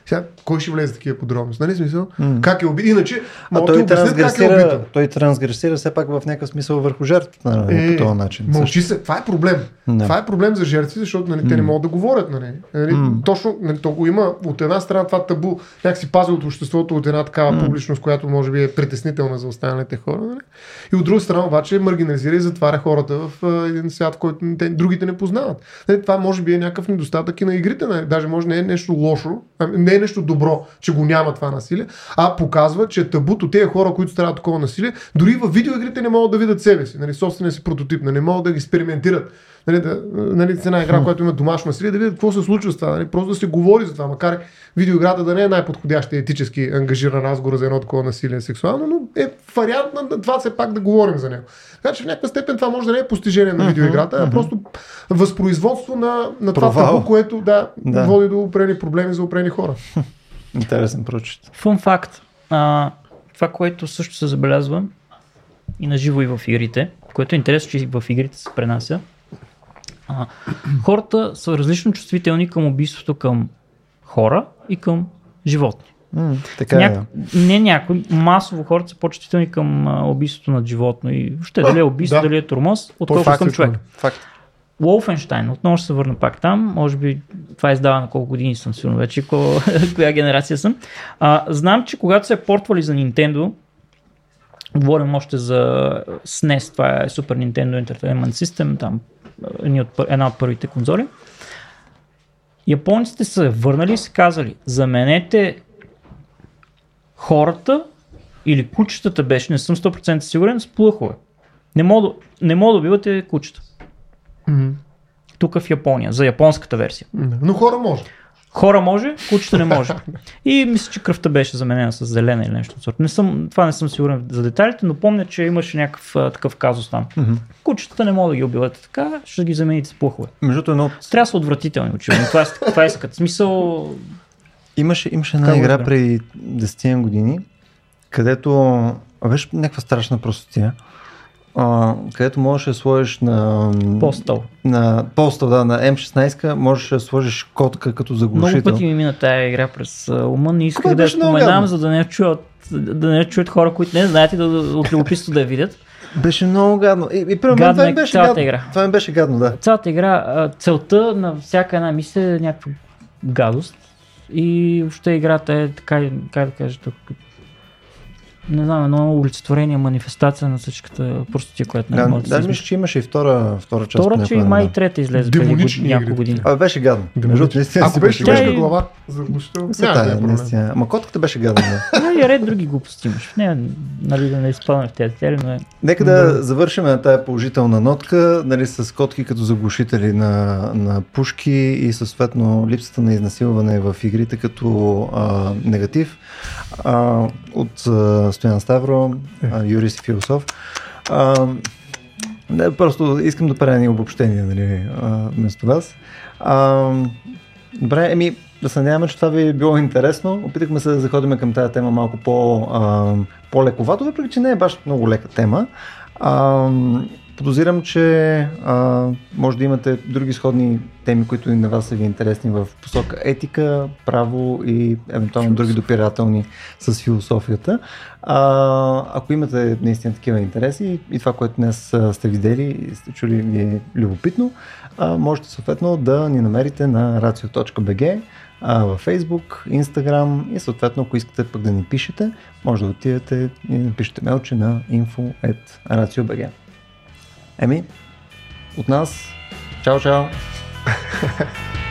Сега, кой ще влезе в такива подробности? Нали смисъл? Mm. Как е убит? Иначе, а той трансгресира, как е той трансгресира все пак в някакъв смисъл върху жертвата нали, е, по този начин. Мълчи се. Това е проблем. Не. Това е проблем за жертви, защото нали, те не могат да говорят. Нали. Нали, mm. Точно нали, то го има от една страна това табу, как си пази от обществото от една такава mm. публичност, която може би е притеснителна за останалите хора. Нали. И от друга страна обаче маргинализира и затваря хората в един свят, който те, другите не познават. Нали, това може би е някакъв недостатък и на игрите. Нали. Даже може не е нещо лошо, не не е нещо добро, че го няма това насилие, а показва, че табуто, тези хора, които страдат такова насилие, дори в видеоигрите не могат да видят себе си, нали, собствения си прототип, нали, не могат да експериментират. Нали, да, нали, една игра, която има домашно насилие, да видят какво се случва с това. Нали, просто да се говори за това, макар видеоиграта да не е най-подходящия етически ангажиран разговор за едно такова насилие сексуално, но е вариант на това все пак да говорим за него. Така че в някаква степен това може да не е постижение на видеоиграта, а просто възпроизводство на, на това табу, което да, да. води до опрени проблеми за опрени хора. [LAUGHS] Интересен прочит. Фун факт. А, това, което също се забелязва и на живо и в игрите, което е интересно, че и в игрите се пренася. А, хората са различно чувствителни към убийството към хора и към животни. М, така Няк... е. Не някой, масово хората са по-чувствителни към а, убийството на животно и въобще дали е убийство, да. дали е тормоз, отколкото към е, човек. Факт. Wolfenstein, отново ще се върна пак там, може би това е издава на колко години съм сигурно вече, ко... [LAUGHS] коя генерация съм. А, знам, че когато се е портвали за Nintendo, говорим още за SNES, това е Super Nintendo Entertainment System, там от, една от първите конзоли. Японците са върнали и са казали, заменете хората или кучетата беше, не съм 100% сигурен, с плъхове. Не мога, не мога да убивате кучета. Мгм. Тук в Япония, за японската версия. Но хора може. Хора може, кучета не може. [LAUGHS] И мисля, че кръвта беше заменена с зелена или нещо от сорта. Не съм, това не съм сигурен за детайлите, но помня, че имаше някакъв а, такъв казус там. Мгм. Кучетата не могат да ги убивате така, ще ги замените с плъхове. Между едно. Трябва да са отвратителни, очевидно. Това, е- това искат. Смисъл, имаше, имаше една игра преди 10 години, където беше някаква страшна простотия, а, където можеш да сложиш на... постъл. На постъл, да, на М16 можеш да сложиш котка като заглушител. Много пъти ми мина тая игра през ума, не исках да я споменам, гадно. за да не чуят да не чуят хора, които не знаят и да, от любопитство да я видят. Беше много гадно. И, и примерно, Гадна това ми е беше цялата гадно. игра. Това ми беше гадно, да. Цялата игра, целта на всяка една мисия е някаква гадост и въобще играта е така, как да кажа, тук, не знам, едно олицетворение, манифестация на всичката простотия, която не Да, може да измисли. мисля, че имаше и втора, втора част. Втора, че май и трета излезе преди няколко години. Абе, беше гадно. Между другото, наистина Ако си беше човешка е- глава, няма да е наистина. Ама котката беше гадна. Да. [LAUGHS] Да, и ред други глупости имаш. Не, нали, да не изпадаме в тези детайли, но е. Нека да, Да. завършим на тая положителна нотка, нали, с котки като заглушители на, на пушки и съответно липсата на изнасилване в игрите като а, негатив. А, от а, Стоян Ставро, а, юрист и философ. А, не, просто искам да правя ни обобщение нали, а, вместо вас. А, добре, еми, да се надяваме, че това ви е било интересно. Опитахме се да заходим към тази тема малко по, а, по-лековато, въпреки че не е баш много лека тема. А, подозирам, че а, може да имате други сходни теми, които и на вас са ви интересни в посока етика, право и евентуално други допирателни с философията. А, ако имате наистина такива интереси и това, което днес сте видели и сте чули ви е любопитно, а, можете съответно да ни намерите на racio.bg а, във Facebook, Instagram и съответно, ако искате пък да ни пишете, може да отидете и напишете мелче на info.racio.bg Еми, от нас, чао, чао! [LAUGHS]